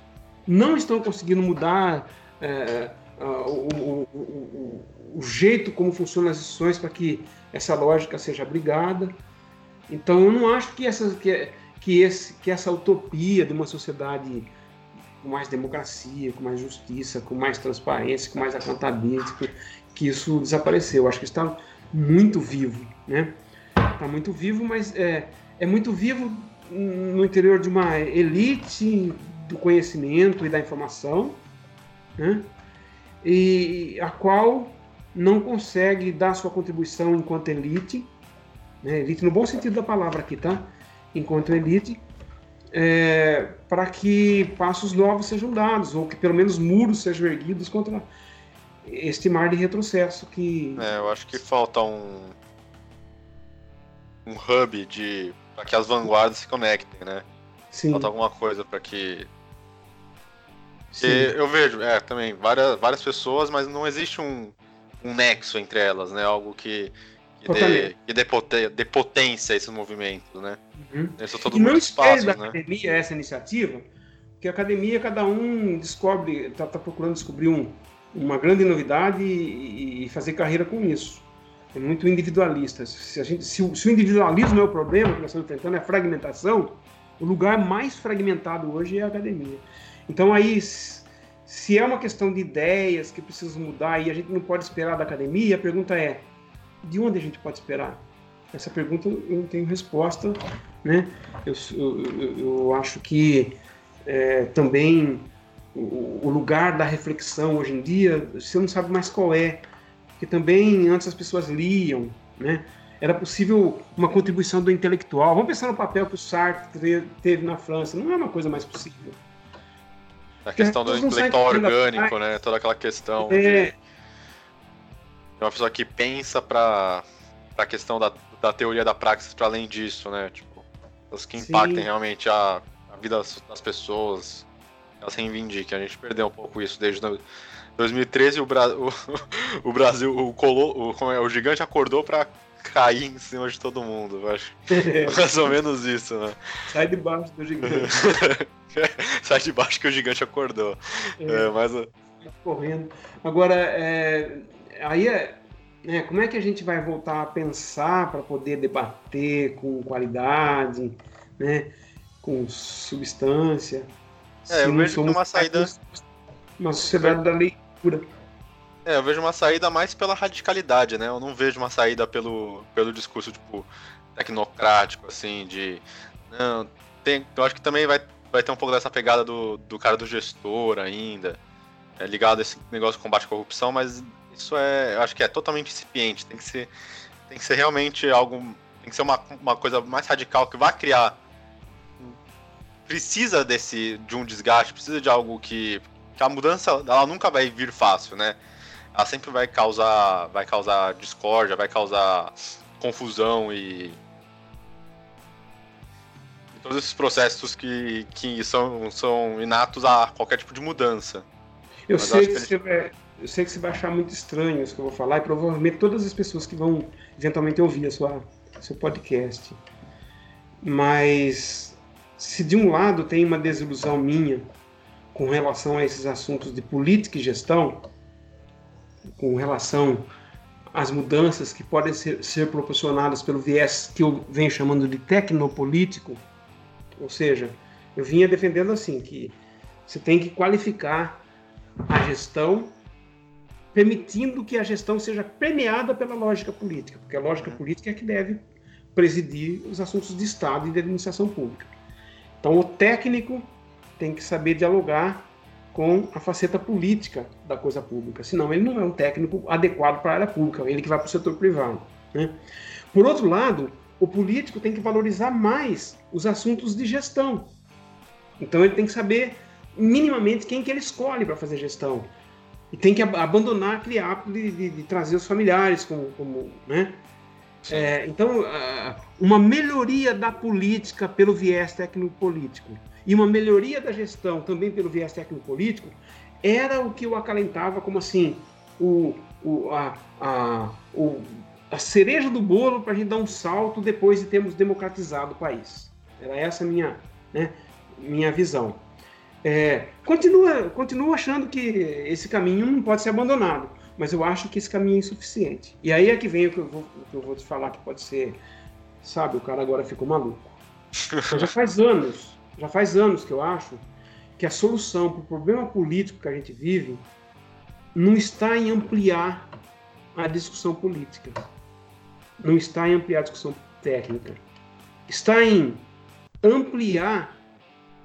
não estão conseguindo mudar é, o, o, o, o, jeito como funcionam as instituições para que essa lógica seja abrigada. Então, eu não acho que essa, que, que, esse, que essa utopia de uma sociedade com mais democracia, com mais justiça, com mais transparência, com mais accountability, que isso desapareceu. Eu acho que está muito vivo, né? Está muito vivo, mas é, é muito vivo no interior de uma elite do conhecimento e da informação, né? E a qual não consegue dar sua contribuição enquanto elite né, elite no bom sentido da palavra aqui, tá? Enquanto elite, é, para que passos novos sejam dados, ou que pelo menos muros sejam erguidos contra este mar de retrocesso que... É, eu acho que falta um, um hub de para que as vanguardas se conectem, né? Sim. Falta alguma coisa para que eu vejo, é, também várias, várias pessoas, mas não existe um, um nexo entre elas, né? Algo que que dê, que dê, potência, dê potência a esse movimento, né? Uhum. Eles são todos e não espere da né? academia essa iniciativa, porque a academia cada um descobre, está tá procurando descobrir um, uma grande novidade e, e, fazer carreira com isso. É muito individualista. Se, a gente, se, o, se o individualismo é o problema que nós estamos enfrentando, é a fragmentação, o lugar mais fragmentado hoje é a academia. Então aí, se é uma questão de ideias que precisam mudar e a gente não pode esperar da academia, a pergunta é, de onde a gente pode esperar? Essa pergunta eu não tenho resposta, né? Eu, eu, eu acho que é, também o, o, lugar da reflexão hoje em dia, você não sabe mais qual é, porque também antes as pessoas liam, né? Era possível uma contribuição do intelectual. Vamos pensar no papel que o Sartre teve na França. Não é uma coisa mais possível. A questão do intelectual orgânico, né? Toda aquela questão é, de uma pessoa que pensa para a questão da, da teoria da praxis para além disso, né? Tipo, as que impactem Sim. realmente a, a vida das, das pessoas, elas reivindiquem. A gente perdeu um pouco isso desde 2013 o, Bra o, o Brasil, o, colo, o, como é, o gigante acordou para cair em cima de todo mundo, eu acho. É. Mais ou menos isso, né? Sai debaixo do gigante. Sai debaixo que o gigante acordou. É, é mas... Correndo. Agora, é, aí é, né, como é que a gente vai voltar a pensar para poder debater com qualidade, né, com substância? É, eu vejo uma saída. Uma sociedade da leitura. É, eu vejo uma saída mais pela radicalidade, né? Eu não vejo uma saída pelo, pelo discurso, tipo, tecnocrático, assim, de. Não, tem, eu acho que também vai, vai ter um pouco dessa pegada do, do cara do gestor ainda, é, ligado a esse negócio de combate à corrupção, mas isso é, eu acho que é totalmente incipiente. Tem que ser, tem que ser realmente algo, tem que ser uma, uma coisa mais radical que vai criar. Precisa desse de um desgaste, precisa de algo que, que a mudança ela nunca vai vir fácil, né? Ela sempre vai causar, vai causar discórdia, vai causar confusão e todos esses processos que, que são, são inatos a qualquer tipo de mudança. Eu Mas sei eu que, que vai, eu sei que você vai achar muito estranho isso que eu vou falar, e provavelmente todas as pessoas que vão eventualmente ouvir a sua, seu podcast. Mas se de um lado tem uma desilusão minha com relação a esses assuntos de política e gestão, com relação às mudanças que podem ser, ser proporcionadas pelo viés que eu venho chamando de tecnopolítico, ou seja, eu vinha defendendo assim que você tem que qualificar a gestão permitindo que a gestão seja premiada pela lógica política, porque a lógica política é que deve presidir os assuntos de Estado e de administração pública. Então, o técnico tem que saber dialogar com a faceta política da coisa pública, senão ele não é um técnico adequado para a área pública, ele que vai para o setor privado. Né? Por outro lado, o político tem que valorizar mais os assuntos de gestão. Então ele tem que saber minimamente quem que ele escolhe para fazer gestão. E tem que abandonar aquele hábito de, de, de trazer os familiares como, como né? É, então, uma melhoria da política pelo viés técnico-político e uma melhoria da gestão também pelo viés técnico-político era o que eu acalentava como assim o, o, a, a, o, a cereja do bolo para a gente dar um salto depois de termos democratizado o país. Era essa a minha, né, minha visão. É, continua, continua achando que esse caminho não pode ser abandonado, mas eu acho que esse caminho é insuficiente. E aí é que vem o que eu vou, que eu vou te falar que pode ser, sabe, o cara agora ficou maluco. Então, já faz anos, já faz anos que eu acho que a solução para o problema político que a gente vive não está em ampliar a discussão política, não está em ampliar a discussão técnica, está em ampliar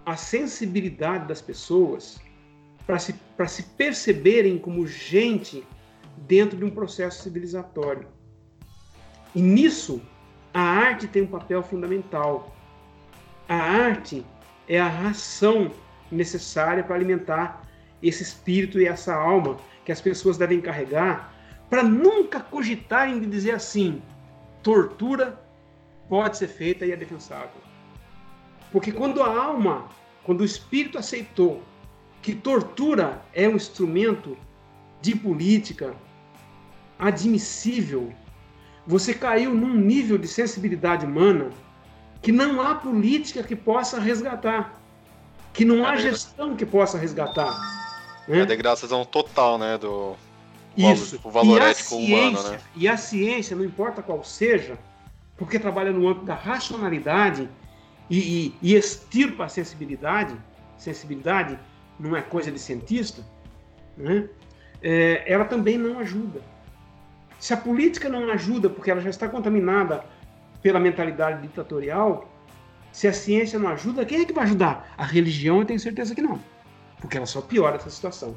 a sensibilidade das pessoas para se, se perceberem como gente dentro de um processo civilizatório. E nisso, a arte tem um papel fundamental. A arte é a ração necessária para alimentar esse espírito e essa alma que as pessoas devem carregar para nunca cogitarem de dizer assim: tortura pode ser feita e é defensável. Porque quando a alma, quando o espírito aceitou que tortura é um instrumento de política admissível, você caiu num nível de sensibilidade humana que não há política que possa resgatar, que não há gestão que possa resgatar. Né? É a degradação total, né, do Isso. O valor ético ciência, humano, né? E a ciência, não importa qual seja, porque trabalha no âmbito da racionalidade e, e, e extirpa a sensibilidade, sensibilidade não é coisa de cientista, né? É, ela também não ajuda. Se a política não ajuda porque ela já está contaminada pela mentalidade ditatorial, se a ciência não ajuda, quem é que vai ajudar? A religião, eu tenho certeza que não. Porque ela só piora essa situação.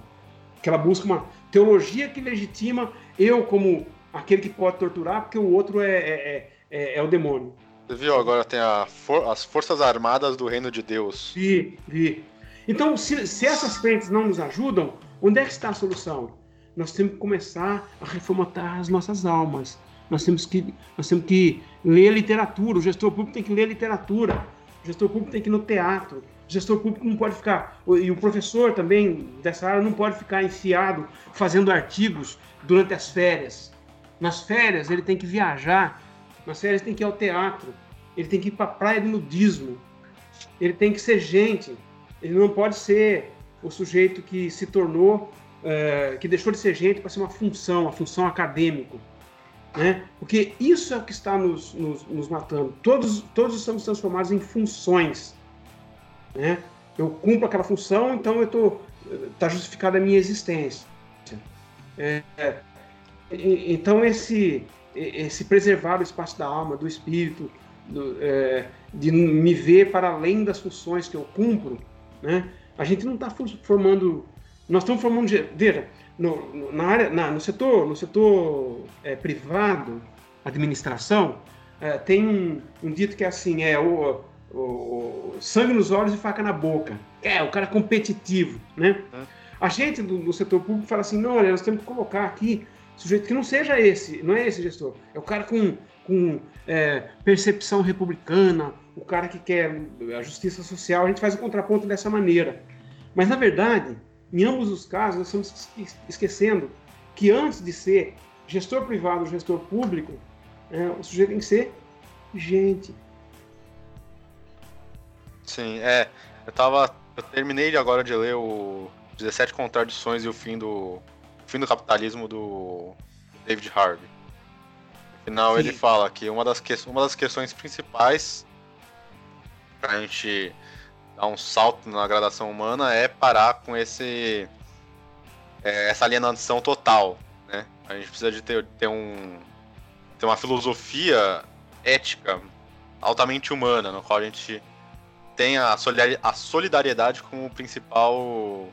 Que ela busca uma teologia que legitima eu como aquele que pode torturar, porque o outro é, é, é, é o demônio. Você viu? Agora tem for as Forças Armadas do Reino de Deus. Vi, vi. Então, se, se essas frentes não nos ajudam, onde é que está a solução? nós temos que começar a reformatar as nossas almas. Nós temos que, nós temos que ler literatura. O gestor público tem que ler literatura. O gestor público tem que ir no teatro. O gestor público não pode ficar. E o professor também dessa área não pode ficar enfiado fazendo artigos durante as férias. Nas férias ele tem que viajar. Nas férias tem que ir ao teatro. Ele tem que ir para a praia de nudismo. Ele tem que ser gente. Ele não pode ser o sujeito que se tornou é, que deixou de ser gente para ser uma função, uma função acadêmica. Né? Porque isso é o que está nos, nos, nos, matando. Todos, todos estamos transformados em funções. Né? Eu cumpro aquela função, então eu tô está justificada a minha existência. É, então esse esse preservar o espaço da alma, do espírito, do, é, de me ver para além das funções que eu cumpro, né? A gente não está formando nós estamos formando, veja, no, na área, na, no setor, no setor é, privado, administração, é, tem um, um, dito que é assim, é o, o, o, sangue nos olhos e faca na boca. É, o cara competitivo, né? A gente do, do, setor público fala assim, não, olha, nós temos que colocar aqui sujeito que não seja esse, não é esse gestor, é o cara com, com é, percepção republicana, o cara que quer a justiça social, a gente faz o contraponto dessa maneira. Mas, na verdade, em ambos os casos, nós estamos esquecendo que antes de ser gestor privado ou gestor público, é, o sujeito tem que ser gente. Sim, é. Eu tava. Eu terminei agora de ler o 17 Contradições e o Fim do. Fim do Capitalismo do David Harvey. Final Sim. ele fala que uma das, que, uma das questões principais pra gente dar um salto na gradação humana é parar com esse é, essa alienação total, né? A gente precisa de ter, ter um ter uma filosofia ética altamente humana, no qual a gente tem a solidariedade como principal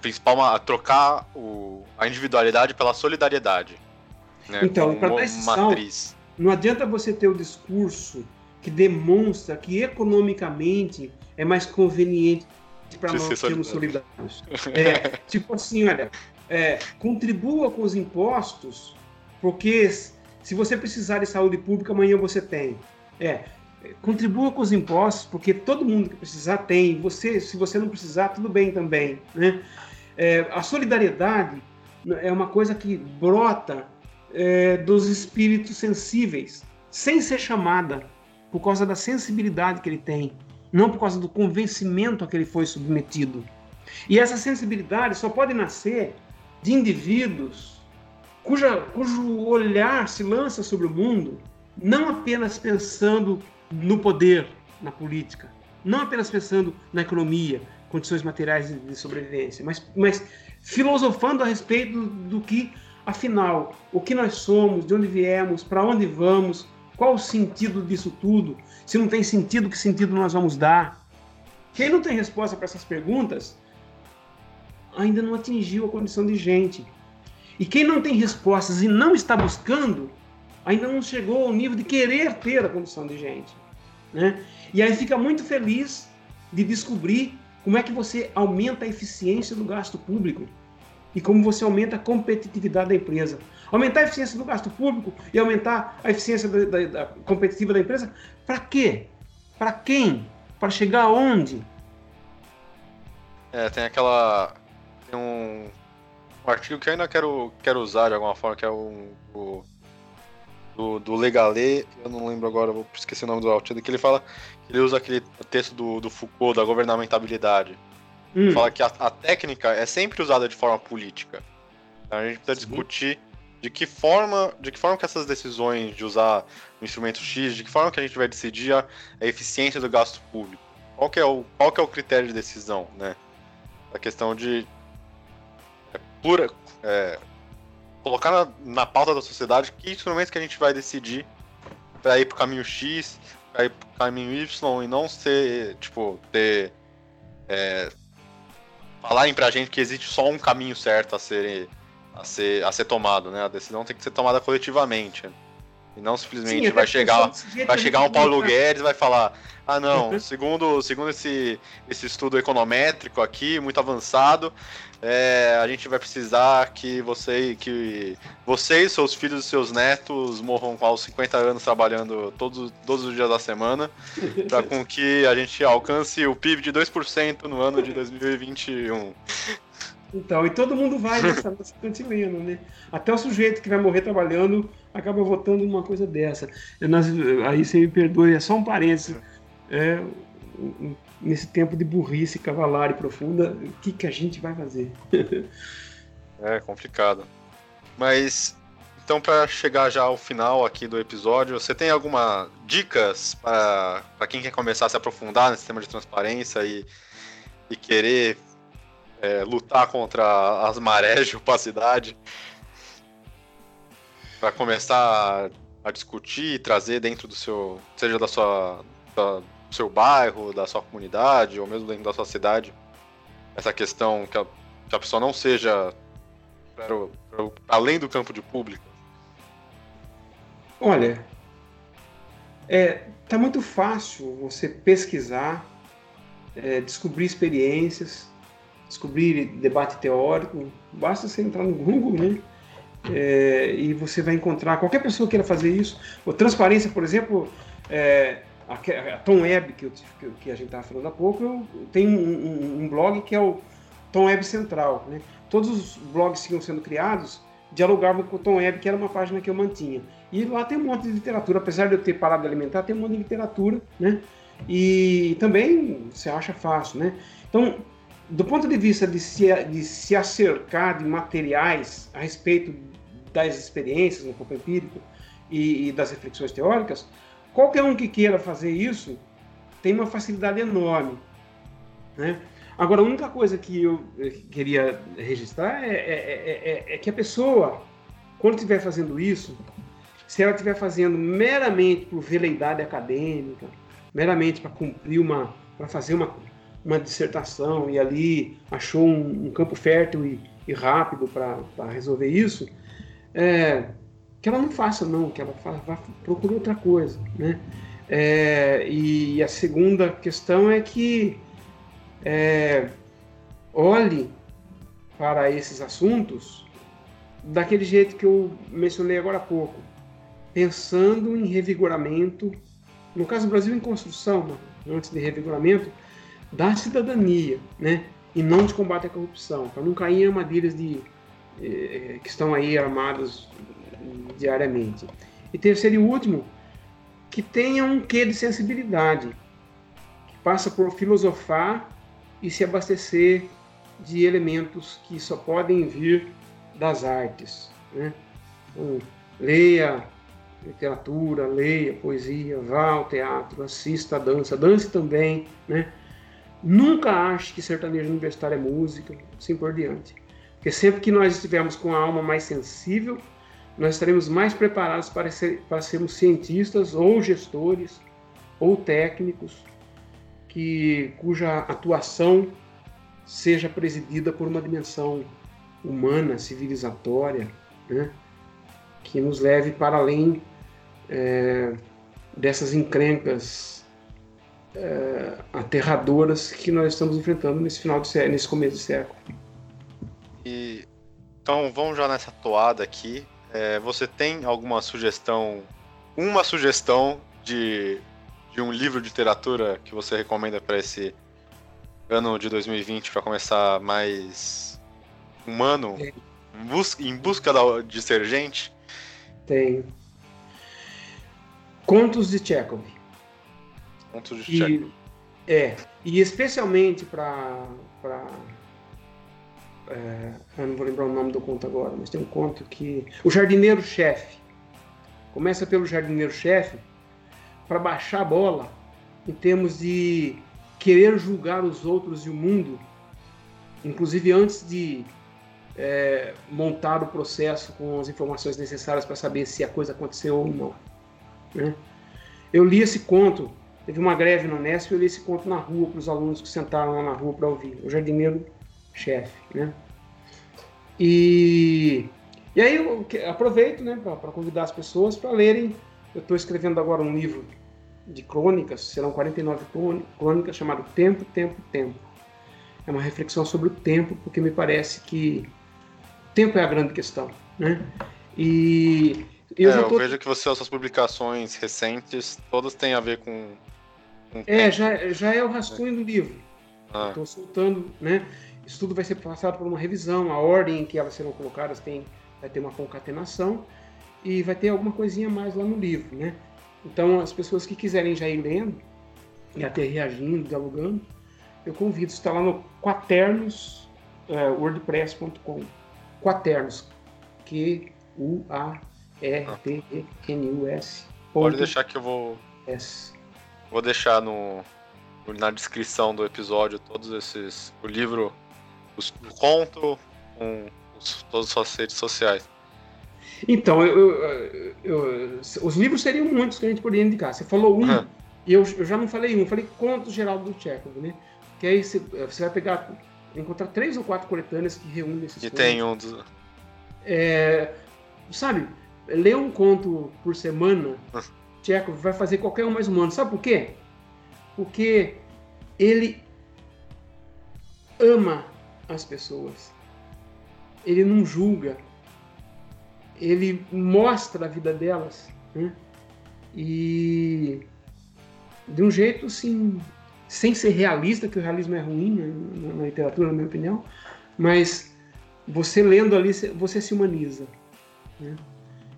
principal a trocar o, a individualidade pela solidariedade. Né, então, para matriz. não adianta você ter o discurso que demonstra que economicamente é mais conveniente para nós sermos solidários. É, tipo assim, olha, é, contribua com os impostos, porque se você precisar de saúde pública, amanhã você tem. É, contribua com os impostos, porque todo mundo que precisar tem. Você, se você não precisar, tudo bem também. Né? É, a solidariedade é uma coisa que brota é, dos espíritos sensíveis, sem ser chamada, por causa da sensibilidade que ele tem, não por causa do convencimento a que ele foi submetido. E essa sensibilidade só pode nascer de indivíduos cuja, cujo olhar se lança sobre o mundo, não apenas pensando no poder, na política, não apenas pensando na economia, condições materiais de sobrevivência, mas, mas filosofando a respeito do, do que, afinal, o que nós somos, de onde viemos, para onde vamos, qual o sentido disso tudo, se não tem sentido, que sentido nós vamos dar. Quem não tem resposta para essas perguntas ainda não atingiu a condição de gente. E quem não tem respostas e não está buscando, ainda não chegou ao nível de querer ter a condição de gente. Né? E aí fica muito feliz de descobrir como é que você aumenta a eficiência do gasto público e como você aumenta a competitividade da empresa. Aumentar a eficiência do gasto público e aumentar a eficiência da, da, da competitiva da empresa, para quê? Para quem? Para chegar aonde? É, tem aquela. Tem um, um artigo que eu ainda quero, quero usar de alguma forma, que é o, o do, do Legalé, eu não lembro agora, vou esquecer o nome do autor, que ele fala ele usa aquele texto do, do Foucault, da governamentabilidade. Hum. Fala que a, a, técnica é sempre usada de forma política. Então a gente precisa Sim. discutir de que forma, de que forma que essas decisões de usar o instrumento X, de que forma que a gente vai decidir a, a eficiência do gasto público. Qual que é o, qual que é o critério de decisão, né? A questão de é, pura, é, colocar na, na pauta da sociedade que instrumentos que a gente vai decidir para ir para o caminho X, ir pro caminho Y e não ser, tipo, ter. É, falarem pra gente que existe só um caminho certo a ser, a ser, a ser tomado, né? A decisão tem que ser tomada coletivamente. E não simplesmente Sim, vai chegar, vai chegar um Paulo Guedes e vai falar: ah, não, segundo, segundo esse, esse estudo econométrico aqui, muito avançado, é, a gente vai precisar que você, que vocês, seus filhos e seus netos morram aos 50 anos trabalhando todos, todos os dias da semana, para com que a gente alcance o PIB de 2% no ano de 2021. Então, e todo mundo vai nessa, nesse cantileno, né? Até o sujeito que vai morrer trabalhando acaba votando uma coisa dessa. Aí você me perdoe, é só um parênteses. É, nesse tempo de burrice cavalar e profunda, o que, que a gente vai fazer? é complicado. Mas então para chegar já ao final aqui do episódio, você tem alguma dicas para quem quer começar a se aprofundar nesse tema de transparência e, e querer é, lutar contra as marés de opacidade? Para começar a, discutir e trazer dentro do seu, seja da sua da, seu bairro, da sua comunidade, ou mesmo dentro da sua cidade, essa questão que a, que a pessoa não seja além do campo de público? Olha, é, tá muito fácil você pesquisar, é, descobrir experiências, descobrir debate teórico. Basta você entrar no Google, né? É, e você vai encontrar qualquer pessoa queira fazer isso. O transparência, por exemplo, é, a, a Tom Web, que, que, a gente estava falando há pouco, eu, tem um, um, um, blog que é o Tom Web Central. Né? Todos os blogs que iam sendo criados dialogavam com o Tom Web, que era uma página que eu mantinha. E lá tem um monte de literatura, apesar de eu ter parado de alimentar, tem um monte de literatura, né? E também se acha fácil, né? Então, do ponto de vista de se, de se acercar de materiais a respeito das experiências no campo empírico e, e das reflexões teóricas, Qualquer um que queira fazer isso tem uma facilidade enorme. Né? Agora, a única coisa que eu queria registrar é, é, é, é que a pessoa, quando estiver fazendo isso, Se ela estiver fazendo meramente por veleidade acadêmica, meramente para cumprir uma, para fazer uma, uma dissertação e ali achou um, um campo fértil e, e rápido para resolver isso, é, que ela não faça não, que ela vá procurar outra coisa, né? É, e a segunda questão é que é, olhe para esses assuntos daquele jeito que eu mencionei agora há pouco, pensando em revigoramento, no caso do Brasil em construção, antes de revigoramento, da cidadania, né? E não de combate à corrupção, para não cair em armadilhas de, eh, que estão aí armadas diariamente. E terceiro e último, que tenha um quê de sensibilidade, que passa por filosofar e se abastecer de elementos que só podem vir das artes. Né? Então, leia literatura, leia poesia, vá ao teatro, assista a dança, dance também. Né? Nunca ache que sertanejo universitário é música, assim por diante. Porque sempre que nós estivermos com a alma mais sensível, nós estaremos mais preparados para, ser, para sermos cientistas ou gestores ou técnicos que, cuja atuação seja presidida por uma dimensão humana, civilizatória, né? que nos leve para além é, dessas encrencas é, aterradoras que nós estamos enfrentando nesse final de século, nesse começo de século. E, então vamos já nessa toada aqui. É, você tem alguma sugestão, uma sugestão de, de um livro de literatura que você recomenda para esse ano de 2020 para começar mais humano, é. em, busca, em busca de ser gente? Tem. Contos de Chekhov. De Chekhov. É, e especialmente para. É, eu não vou lembrar o nome do conto agora, mas tem um conto que. O Jardineiro-Chefe. Começa pelo Jardineiro-Chefe para baixar a bola em termos de querer julgar os outros e o mundo, inclusive antes de é, montar o processo com as informações necessárias para saber se a coisa aconteceu ou não. Né? Eu li esse conto, teve uma greve no Nesp, eu li esse conto na rua para os alunos que sentaram lá na rua para ouvir, o jardineiro-chefe. Né? E, e aí eu aproveito né, para convidar as pessoas para lerem. Eu estou escrevendo agora um livro de crônicas, serão 49 crônicas, chamado Tempo, Tempo, Tempo. É uma reflexão sobre o tempo, porque me parece que o tempo é a grande questão, né? E eu, é, tô... eu vejo que você, as suas publicações recentes, todas têm a ver com. É, já, já é o rascunho do livro. Ah. Estou soltando, né? Isso tudo vai ser passado por uma revisão, a ordem em que elas serão colocadas tem, vai ter uma concatenação e vai ter alguma coisinha mais lá no livro, né? Então, as pessoas que quiserem já ir lendo e até reagindo, dialogando, eu convido. Está lá no quaternos, é, wordpress.com. Quaternos. Q-U-A-R-T-E-N-U-S. Pode deixar que eu vou. S. Vou deixar no, na descrição do episódio todos esses. O livro, os, o conto, com os, todas as suas redes sociais. Então, eu, eu, eu, os livros seriam muitos que a gente poderia indicar. Você falou um, uhum. e eu, já não falei um, eu falei Contos Geraldo do Chekhov, né? Que aí você, você vai pegar, encontrar três ou quatro coletâneas que reúnem esses E tem um dos... É, sabe, ler um conto por semana, Chekhov vai fazer qualquer um mais humano. Sabe por quê? Porque ele ama as pessoas. Ele não julga ele mostra a vida delas, né? E de um jeito assim, sem ser realista, que o realismo é ruim né, na literatura, na minha opinião, mas você lendo ali, você se humaniza. Né?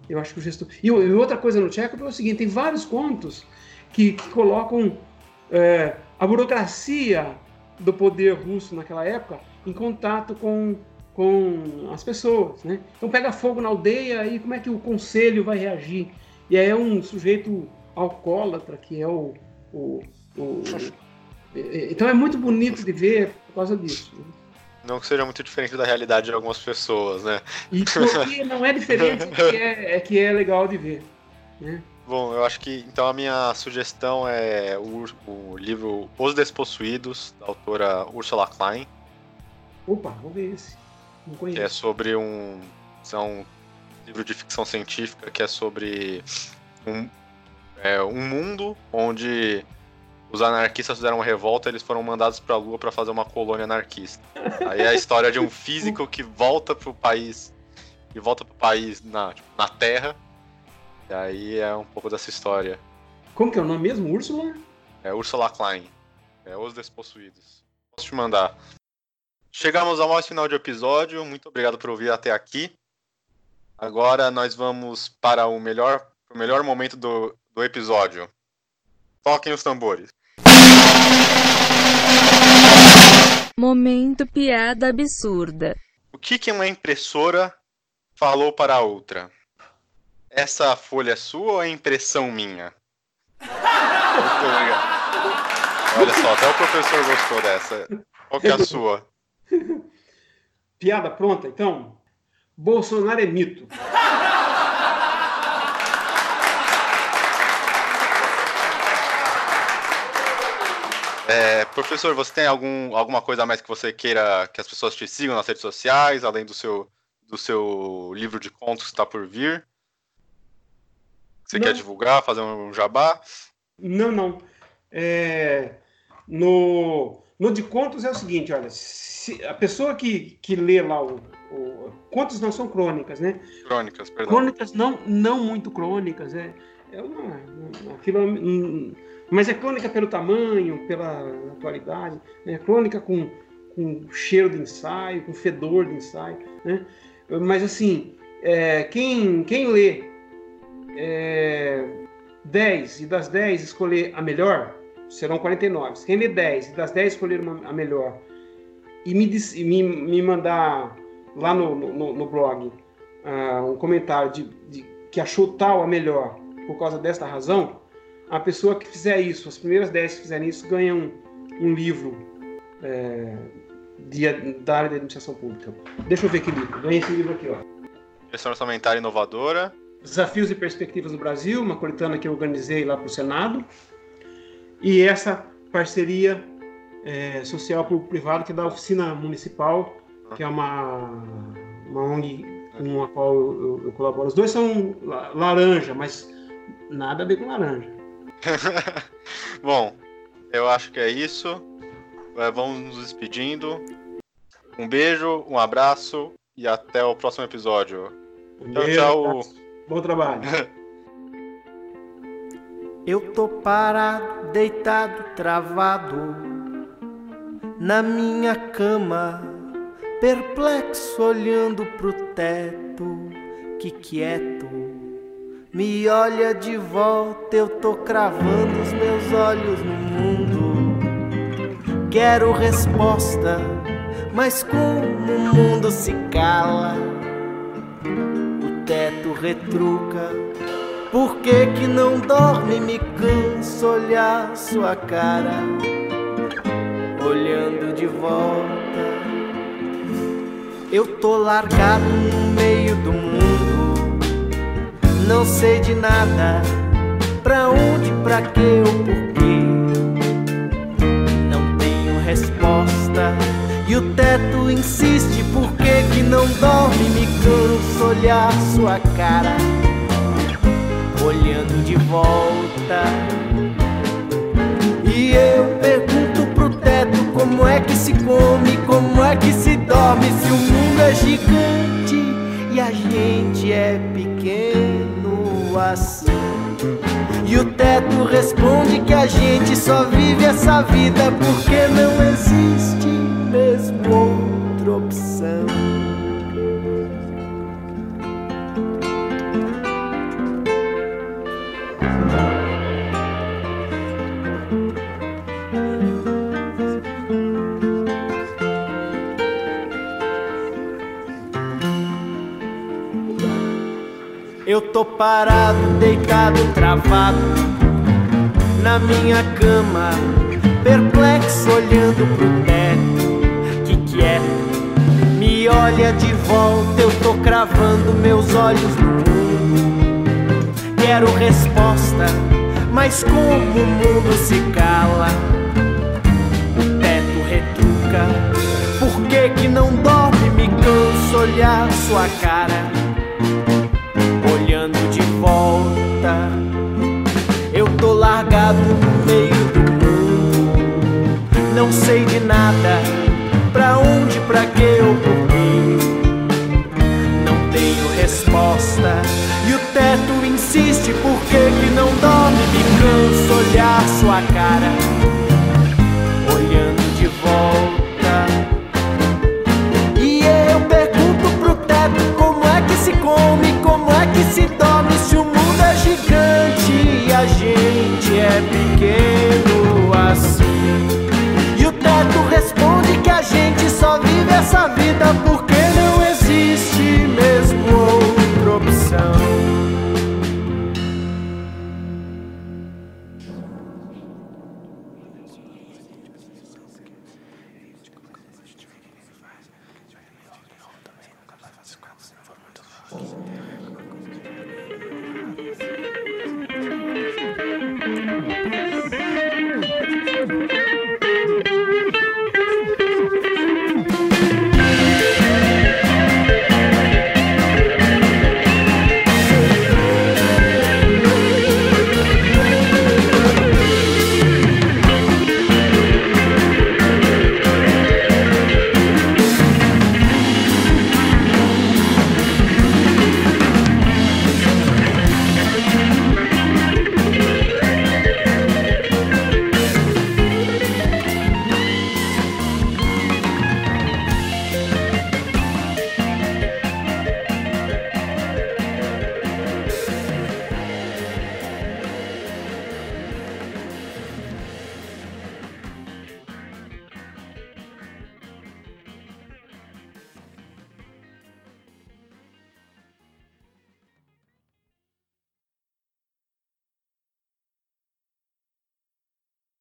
Eu acho que o gestor. E, outra coisa no Tcheco é o seguinte: tem vários contos que, que colocam é, a burocracia do poder russo naquela época em contato com com as pessoas, né? Então pega fogo na aldeia e como é que o conselho vai reagir? E aí é um sujeito alcoólatra que é o, o, o então é muito bonito de ver por causa disso. Né? Não que seja muito diferente da realidade de algumas pessoas, né? E porque não é diferente é que é, é que é legal de ver. Né? Bom, eu acho que então a minha sugestão é o, o livro Os Despossuídos, da autora Ursula Klein. Opa, vou ver esse. Não conheço. Que é sobre um. É um livro de ficção científica que é sobre um, é, um mundo onde os anarquistas fizeram uma revolta, eles foram mandados para a Lua para fazer uma colônia anarquista. Aí é a história de um físico que volta pro país, que volta pro país na, tipo, na Terra. E aí é um pouco dessa história. Como que é o nome mesmo? Úrsula? É Ursula Klein. É Os Despossuídos. Posso te mandar. Chegamos ao mais final de episódio. Muito obrigado por ouvir até aqui. Agora nós vamos para o melhor, o melhor momento do, do episódio. Toquem os tambores. Momento piada absurda. O que, que uma impressora falou para a outra? Essa folha é sua ou é impressão minha? Olha só, até o professor gostou dessa. Qual que é a sua? Piada pronta, então? Bolsonaro é mito. É, professor, você tem algum, alguma coisa a mais que você queira que as pessoas te sigam nas redes sociais, além do seu, do seu livro de contos que está por vir? Você Não. quer divulgar, fazer um jabá? Não, não. É, no, no de contos é o seguinte, olha, se a pessoa que, que lê lá o, o- Contos não são crônicas, né? Crônicas, perdão. Crônicas não, não muito crônicas, é, é uma, uma mas é crônica pelo tamanho, pela atualidade, né? crônica com, com cheiro de ensaio, com fedor de ensaio, né? Mas assim, é, quem, quem lê é, 10 e das 10 escolher a melhor, serão 49. Quem lê 10 e das 10 escolher uma- a melhor e me, me, me mandar lá no, no, no blog ah, um comentário de, de que achou tal a melhor por causa desta razão, a pessoa que fizer isso, as primeiras 10 que fizerem isso, ganham um, um livro é, de- da área de administração pública. Deixa eu ver que livro. Ganhei esse livro aqui, ó. Gestão orçamentária inovadora. Desafios e Perspectivas do Brasil, uma coletânea que eu organizei lá para o Senado. E essa parceria é, social público-privado que é da Oficina Municipal, que é uma, uma ONG com a qual eu, eu- eu colaboro. Os dois são la- laranja, mas nada a ver com laranja. Bom, eu acho que é isso. Vamos nos despedindo. Um beijo, um abraço e até o próximo episódio. Um Tchau, beijo, tchau. Bom trabalho. Eu tô parado, deitado, travado na minha cama, perplexo olhando pro teto, que quieto me olha de volta. Eu tô cravando os meus olhos no mundo. Quero resposta, mas como o mundo se cala, o teto retruca. Por que que não dorme? Me canso olhar sua cara, olhando de volta. Eu tô largado no meio do mundo, não sei de nada, pra onde, pra quê ou por quê. Não tenho resposta. E o teto insiste, por que que não dorme? Me canso olhar sua cara olhando de volta. E eu pergunto pro teto como é que se come, como é que se dorme, se o mundo é gigante e a gente é pequeno assim. E o teto responde que a gente só vive essa vida porque não existe mesmo outra opção. Eu tô parado, deitado, travado na minha cama, perplexo olhando pro teto, que quieto me olha de volta. Eu tô cravando meus olhos no mundo. quero resposta, mas como o mundo se cala, o teto retruca. Por que que não dorme? Me canso olhar sua cara, de volta. Eu tô largado no meio do mundo, não sei de nada, pra onde, pra que eu porquê. Não tenho resposta e o teto insiste, por que que não dorme? Me canso olhar sua cara, se dorme se o mundo é gigante e a gente é pequeno assim. E o teto responde que a gente só vive essa vida porque